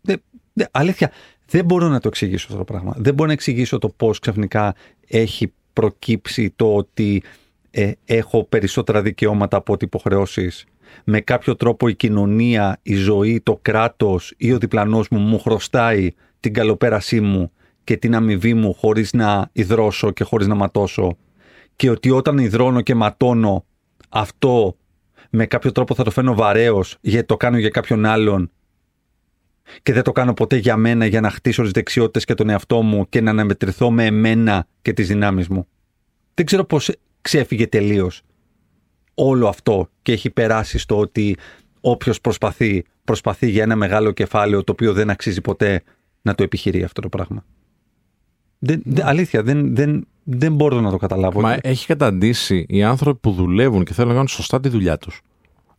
Δεν, δεν- αλήθεια, Δεν μπορώ να το εξηγήσω αυτό το πράγμα. Δεν μπορώ να εξηγήσω το πώς ξαφνικά έχει προκύψει το ότι ε, έχω περισσότερα δικαιώματα από ό,τι υποχρεώσεις. Με κάποιο τρόπο η κοινωνία, η ζωή, το κράτος ή ο διπλανός μου μου χρωστάει την καλοπέρασή μου και την αμοιβή μου χωρίς να υδρώσω και χωρίς να ματώσω. Και ότι όταν υδρώνω και ματώνω αυτό με κάποιο τρόπο θα το φαίνω βαρέως γιατί το κάνω για κάποιον άλλον και δεν το κάνω ποτέ για μένα για να χτίσω τις δεξιότητες και τον εαυτό μου και να αναμετρηθώ με εμένα και τις δυνάμεις μου. Δεν ξέρω πώς ξέφυγε τελείως όλο αυτό και έχει περάσει στο ότι όποιος προσπαθεί, προσπαθεί για ένα μεγάλο κεφάλαιο το οποίο δεν αξίζει ποτέ να το επιχειρεί αυτό το πράγμα. Δεν, αλήθεια, δεν, δεν, δεν μπορώ να το καταλάβω. Μα έχει καταντήσει οι άνθρωποι που δουλεύουν και θέλουν να κάνουν σωστά τη δουλειά τους.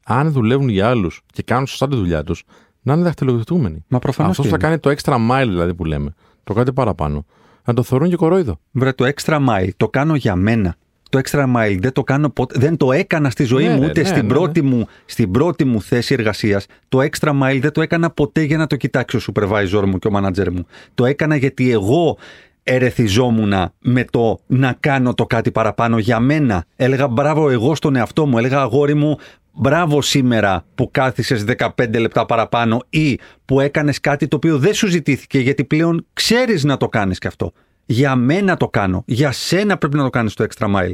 Αν δουλεύουν για άλλους και κάνουν σωστά τη δουλειά τους, να είναι δαχτυλοδοτούμενοι. Μα προφανώς. Αυτός θα κάνει το extra mile δηλαδή που λέμε. Το κάτι παραπάνω. Να το θεωρούν και κορόιδο. Βρε, το extra mile το κάνω για μένα. Το extra mile δεν το κάνω ποτέ. Δεν το έκανα στη ζωή Ναι, μου ναι, ούτε ναι, στην, ναι, πρώτη Μου, στην πρώτη μου θέση εργασίας. Το extra mile δεν το έκανα ποτέ για να το κοιτάξει ο supervisor μου και ο manager μου. Το έκανα γιατί εγώ ερεθιζόμουν με το να κάνω το κάτι παραπάνω για μένα. Έλεγα μπράβο εγώ στον εαυτό μου. Έλεγα αγόρι μου, μπράβο σήμερα που κάθισες 15 λεπτά παραπάνω ή που έκανες κάτι το οποίο δεν σου ζητήθηκε γιατί πλέον ξέρεις να το κάνεις και αυτό. Για μένα το κάνω. Για σένα πρέπει να το κάνεις το extra mile.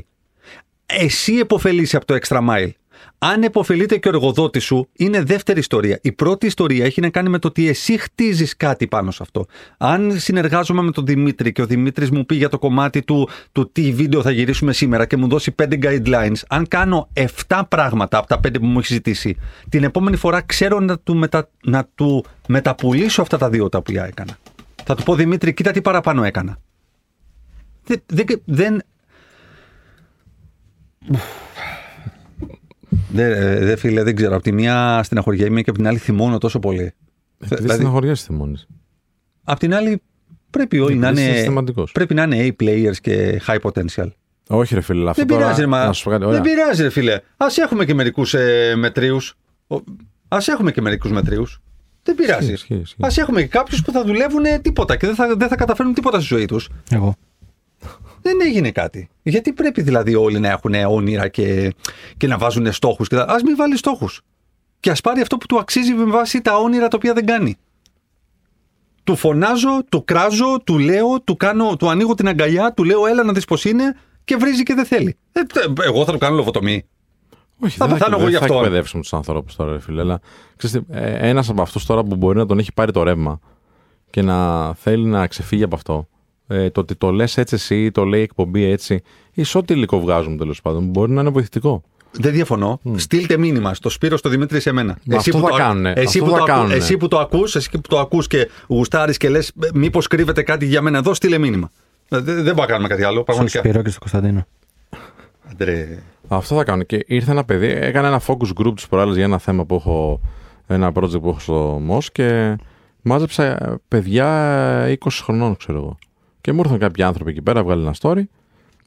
Εσύ επωφελείσαι από το extra mile. Αν επωφελείται και ο εργοδότης σου, είναι δεύτερη ιστορία. Η πρώτη ιστορία έχει να κάνει με το ότι εσύ χτίζεις κάτι πάνω σε αυτό. Αν συνεργάζομαι με τον Δημήτρη και ο Δημήτρης μου πει για το κομμάτι του, του τι βίντεο θα γυρίσουμε σήμερα και μου δώσει 5 guidelines, αν κάνω 7 πράγματα από τα 5 που μου έχει ζητήσει, την επόμενη φορά ξέρω να του, μετα, να του μεταπουλήσω αυτά τα δύο τα οποία έκανα. Θα του πω Δημήτρη, κοίτα τι παραπάνω έκανα. Δεν, δεν, δεν, Δεν, ε, δε, φίλε, δεν ξέρω. Από τη μία στεναχωριέμαι και από την άλλη θυμώνω τόσο πολύ. Δηλαδή, δεν στεναχωριέσαι μόνη. Απ' την άλλη, πρέπει όλοι να Είσαι είναι, συστηματικός. πρέπει να είναι A players και high potential. Όχι, ρε φίλε, αυτό Δεν τώρα, πειράζει, ρε, μα. να σου πω κάτι, Δεν ωραία. πειράζει, ρε φίλε. Α έχουμε και μερικούς ε, μετρίους. Α έχουμε και μερικούς μετρίους. Δεν πειράζει. Ισχύει, ισχύει, ισχύει. Α έχουμε και κάποιους που θα δουλεύουν τίποτα και δεν θα, δεν θα καταφέρουν τίποτα στη ζωή τους. Εγώ. Δεν έγινε κάτι. Γιατί πρέπει δηλαδή όλοι να έχουν όνειρα και, και να βάζουν στόχους. Α μην βάλει στόχους. Και ας πάρει αυτό που του αξίζει με βάση τα όνειρα τα οποία δεν κάνει. Του φωνάζω, του κράζω, του λέω, του, κάνω, του ανοίγω την αγκαλιά, του λέω έλα να δεις πως είναι και βρίζει και δεν θέλει. Ε, τε- εγώ θα του κάνω λοβοτομή. Όχι, Θα δεν πεθάνω εγώ δεν γι' θα αυτό. εκπαιδεύσουμε τους ανθρώπους τώρα, ρε φίλε. Αλλά ένας από αυτούς τώρα που μπορεί να τον έχει πάρει το ρεύμα και να θέλει να ξεφύγει από αυτό, ε, το ότι το λες έτσι εσύ ή το λέει η εκπομπή έτσι, ή σε ό,τι υλικό βγάζουμε τέλος πάντων, μπορεί να είναι βοηθητικό. Δεν διαφωνώ. Στείλτε μήνυμα στο Σπύρο, στο Δημήτρη, σε μένα. Μα αυτό που θα το, κάνουνε. Εσύ, Αυτό που θα το, ακού- κάνουνε. εσύ που το ακούς, εσύ που το ακούς και γουστάρεις και λες μήπως κρύβεται κάτι για μένα εδώ, στείλε μήνυμα. Ε, Δεν, δεν μπορούμε να κάνουμε κάτι άλλο, Στον πραγματικά. Σπύρο και στον Κωνσταντίνο. Αντρέ. Αυτό θα κάνω. Και ήρθε ένα παιδί, έκανε ένα focus group της προάλλη για ένα θέμα που έχω, ένα project που έχω στο MOS και μάζεψα ε, παιδιά 20 χρονών, ξέρω εγώ. Και μου ήρθαν κάποιοι άνθρωποι εκεί πέρα, βγάλει ένα story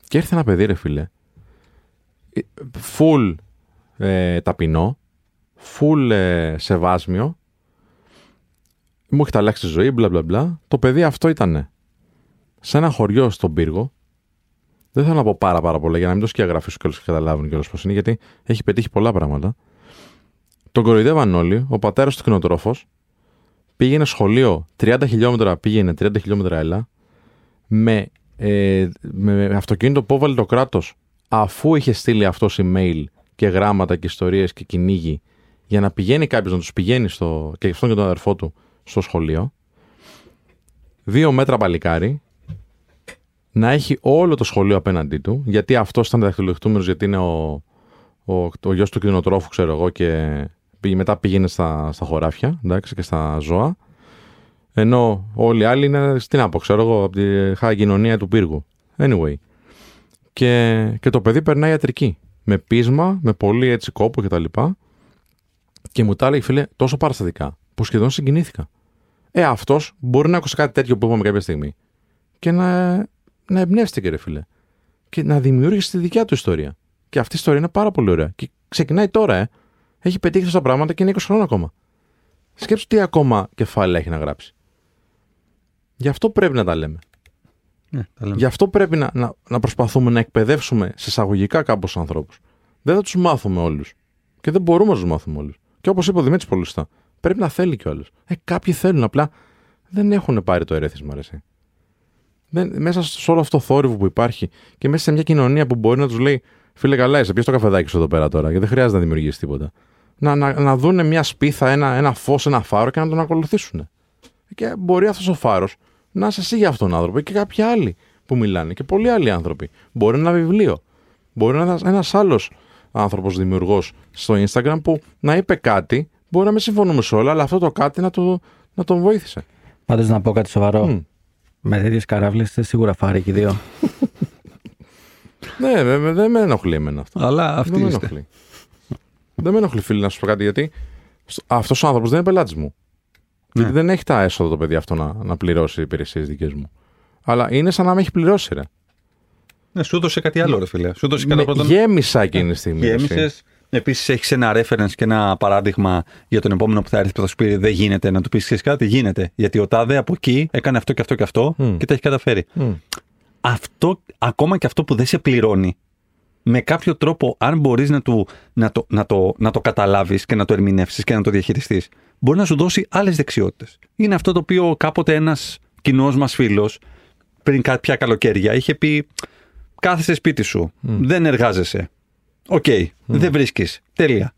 και ήρθε ένα παιδί, ρε φίλε. Ε, Full ε, ταπεινό, full ε, σεβάσμιο. Μου έχει αλλάξει τη ζωή, μπλα μπλα μπλα. Το παιδί αυτό ήταν σε ένα χωριό στον πύργο, δεν θέλω να πω πάρα, πάρα πολλά για να μην το σκιαγραφίσω κιόλα και καταλάβουν κιόλας πώς είναι, γιατί έχει πετύχει πολλά πράγματα. Τον κοροϊδεύαν όλοι. Ο πατέρας του κτηνοτρόφος πήγαινε σχολείο 30 χιλιόμετρα πήγαινε, 30 χιλιόμετρα έλα. Με, ε, με αυτοκίνητο που έβαλε το κράτος αφού είχε στείλει αυτό email και γράμματα και ιστορίες και κυνήγι για να πηγαίνει κάποιος να τους πηγαίνει στο, και αυτόν και τον αδερφό του στο σχολείο. Δύο μέτρα παλικάρι, να έχει όλο το σχολείο απέναντί του, γιατί αυτός ήταν δαχτυλοδεχτούμενο, γιατί είναι ο, ο, ο γιος του κτηνοτρόφου, ξέρω εγώ, και πήγε- μετά πήγαινε στα, στα χωράφια εντάξει, και στα ζώα. Ενώ όλοι οι άλλοι είναι στην άπο, ξέρω εγώ, από τη χά κοινωνία του πύργου. Anyway. Και, και το παιδί περνάει ιατρική. Με πείσμα, με πολύ έτσι κόπο κτλ. Και, και μου τα έλεγε, φίλε, τόσο παραστατικά, που σχεδόν συγκινήθηκα. Ε, αυτός μπορεί να ακούσει κάτι τέτοιο που είπαμε κάποια στιγμή. Και να, να εμπνεύστηκε, ρε φίλε. Και να δημιούργησε τη δικιά του ιστορία. Και αυτή η ιστορία είναι πάρα πολύ ωραία. Και ξεκινάει τώρα, ε. Έχει πετύχει αυτά τα πράγματα και είναι 20 χρόνια ακόμα. Σκέψου τι ακόμα κεφάλαια έχει να γράψει. Γι' αυτό πρέπει να τα λέμε. Ναι, τα λέμε. Γι' αυτό πρέπει να, να, να προσπαθούμε να εκπαιδεύσουμε σε εισαγωγικά κάπω ανθρώπους. Δεν θα τους μάθουμε όλους. Και δεν μπορούμε να τους μάθουμε όλους. Και όπως είπε ο Δημήτρης πολύ σωστά, πρέπει να θέλει κιόλα. Ε, κάποιοι θέλουν, απλά δεν έχουν πάρει το ερέθισμα, ρε, εσύ. Δεν, μέσα σε όλο αυτό το θόρυβο που υπάρχει και μέσα σε μια κοινωνία που μπορεί να τους λέει, Φίλε, καλά είσαι, πιες το καφεδάκι σου εδώ πέρα τώρα, γιατί δεν χρειάζεται να δημιουργήσεις τίποτα. Να, να, να δουν μια σπίθα, ένα, ένα φως, ένα φάρο και να τον ακολουθήσουν. Και μπορεί αυτός ο φάρος να είσαι εσύ για αυτόν τον άνθρωπο και κάποιοι άλλοι που μιλάνε και πολλοί άλλοι άνθρωποι. Μπορεί να είναι ένα βιβλίο. Μπορεί να είναι ένας άλλος άνθρωπος δημιουργός στο Instagram που να είπε κάτι, μπορεί να μην συμφωνούμε σε όλα, αλλά αυτό το κάτι να, το, να τον βοήθησε. Πάντως να πω κάτι σοβαρό. Μμ. Με τέτοιες καράβλες είστε σίγουρα φάροι και οι δύο. Ναι, δε- δε- δεν με ενοχλεί εμένα αυτό. Αλλά αυτή δεν με είστε. ενοχλεί. δεν με ενοχλεί, φίλοι, να σου πω κάτι, γιατί αυτός ο άνθρωπος δεν είναι πελάτης μου. Ναι. Γιατί δεν έχει τα έσοδα το παιδί αυτό να, να πληρώσει υπηρεσίες δικές μου. Αλλά είναι σαν να με έχει πληρώσει, ρε. Ναι, σου έδωσε κάτι άλλο, ρε φίλε. Σου έδωσε κατά Με πρώτον. γέμισα εκείνη τη στιγμή. ρε, εσύ. Γέμισε. Επίσης, έχεις ένα reference και ένα παράδειγμα για τον επόμενο που θα έρθει που θα σου πει δεν γίνεται να του πεις ξέρεις κάτι. Γίνεται. Γιατί ο Τάδε από εκεί έκανε αυτό και αυτό και αυτό Μμ. και τα έχει καταφέρει. Μμ. Αυτό, ακόμα και αυτό που δεν σε πληρώνει, με κάποιο τρόπο, αν μπορείς να, του- να το, να το, να το καταλάβεις και να το ερμηνεύσεις και να το διαχειριστείς, μπορεί να σου δώσει άλλες δεξιότητες. Είναι αυτό το οποίο κάποτε ένας κοινός μας φίλος πριν κάποια καλοκαίρια είχε πει: Κάθεσαι σπίτι σου, δεν εργάζεσαι. Οκ, δεν βρίσκεις. Τέλεια.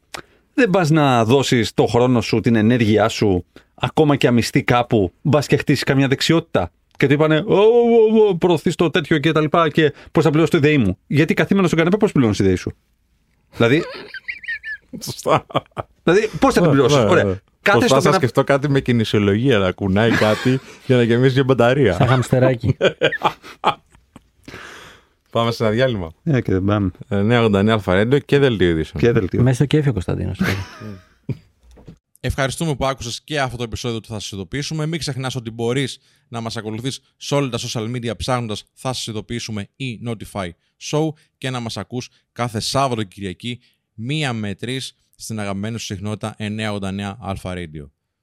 Δεν πας να δώσεις το χρόνο σου, την ενέργειά σου, ακόμα και αμισθί κάπου, μπας και χτίσεις καμιά δεξιότητα. Και του είπανε, προωθείς το τέτοιο και τα λοιπά και πώς θα πληρώσεις το ιδέη μου. Γιατί καθήμενος στον καναπέ, πώς πληρώνεις τη ιδέη σου. δηλαδή, Σωστά. δηλαδή πώς θα την πληρώσεις; Ναι, ναι, Ωραία. Ναι. Κάθεσαι Προσπάθησα στο να καναπέ. σκεφτώ κάτι με κινησιολογία, να κουνάει κάτι για να γεμίσει μια μπαταρία. Σαν χαμστεράκι. Πάμε σε ένα διάλειμμα. Ε, και δεν πάμε. Ε, 989 Αλφαρέντο και δελτίο ειδήσεων. Και δελτίο. Μέσα στο κέφι ο Κωνσταντίνο. Ευχαριστούμε που άκουσες και αυτό το επεισόδιο του Θα σας ειδοποιήσουμε. Μην ξεχνάς ότι μπορείς να μας ακολουθείς σε όλα τα social media ψάχνοντας Θα σας ειδοποιήσουμε ή Notify Show και να μας ακούς κάθε Σάββατο και Κυριακή μία με τρεις στην αγαπημένη σου συχνότητα 989 Alpha Radio.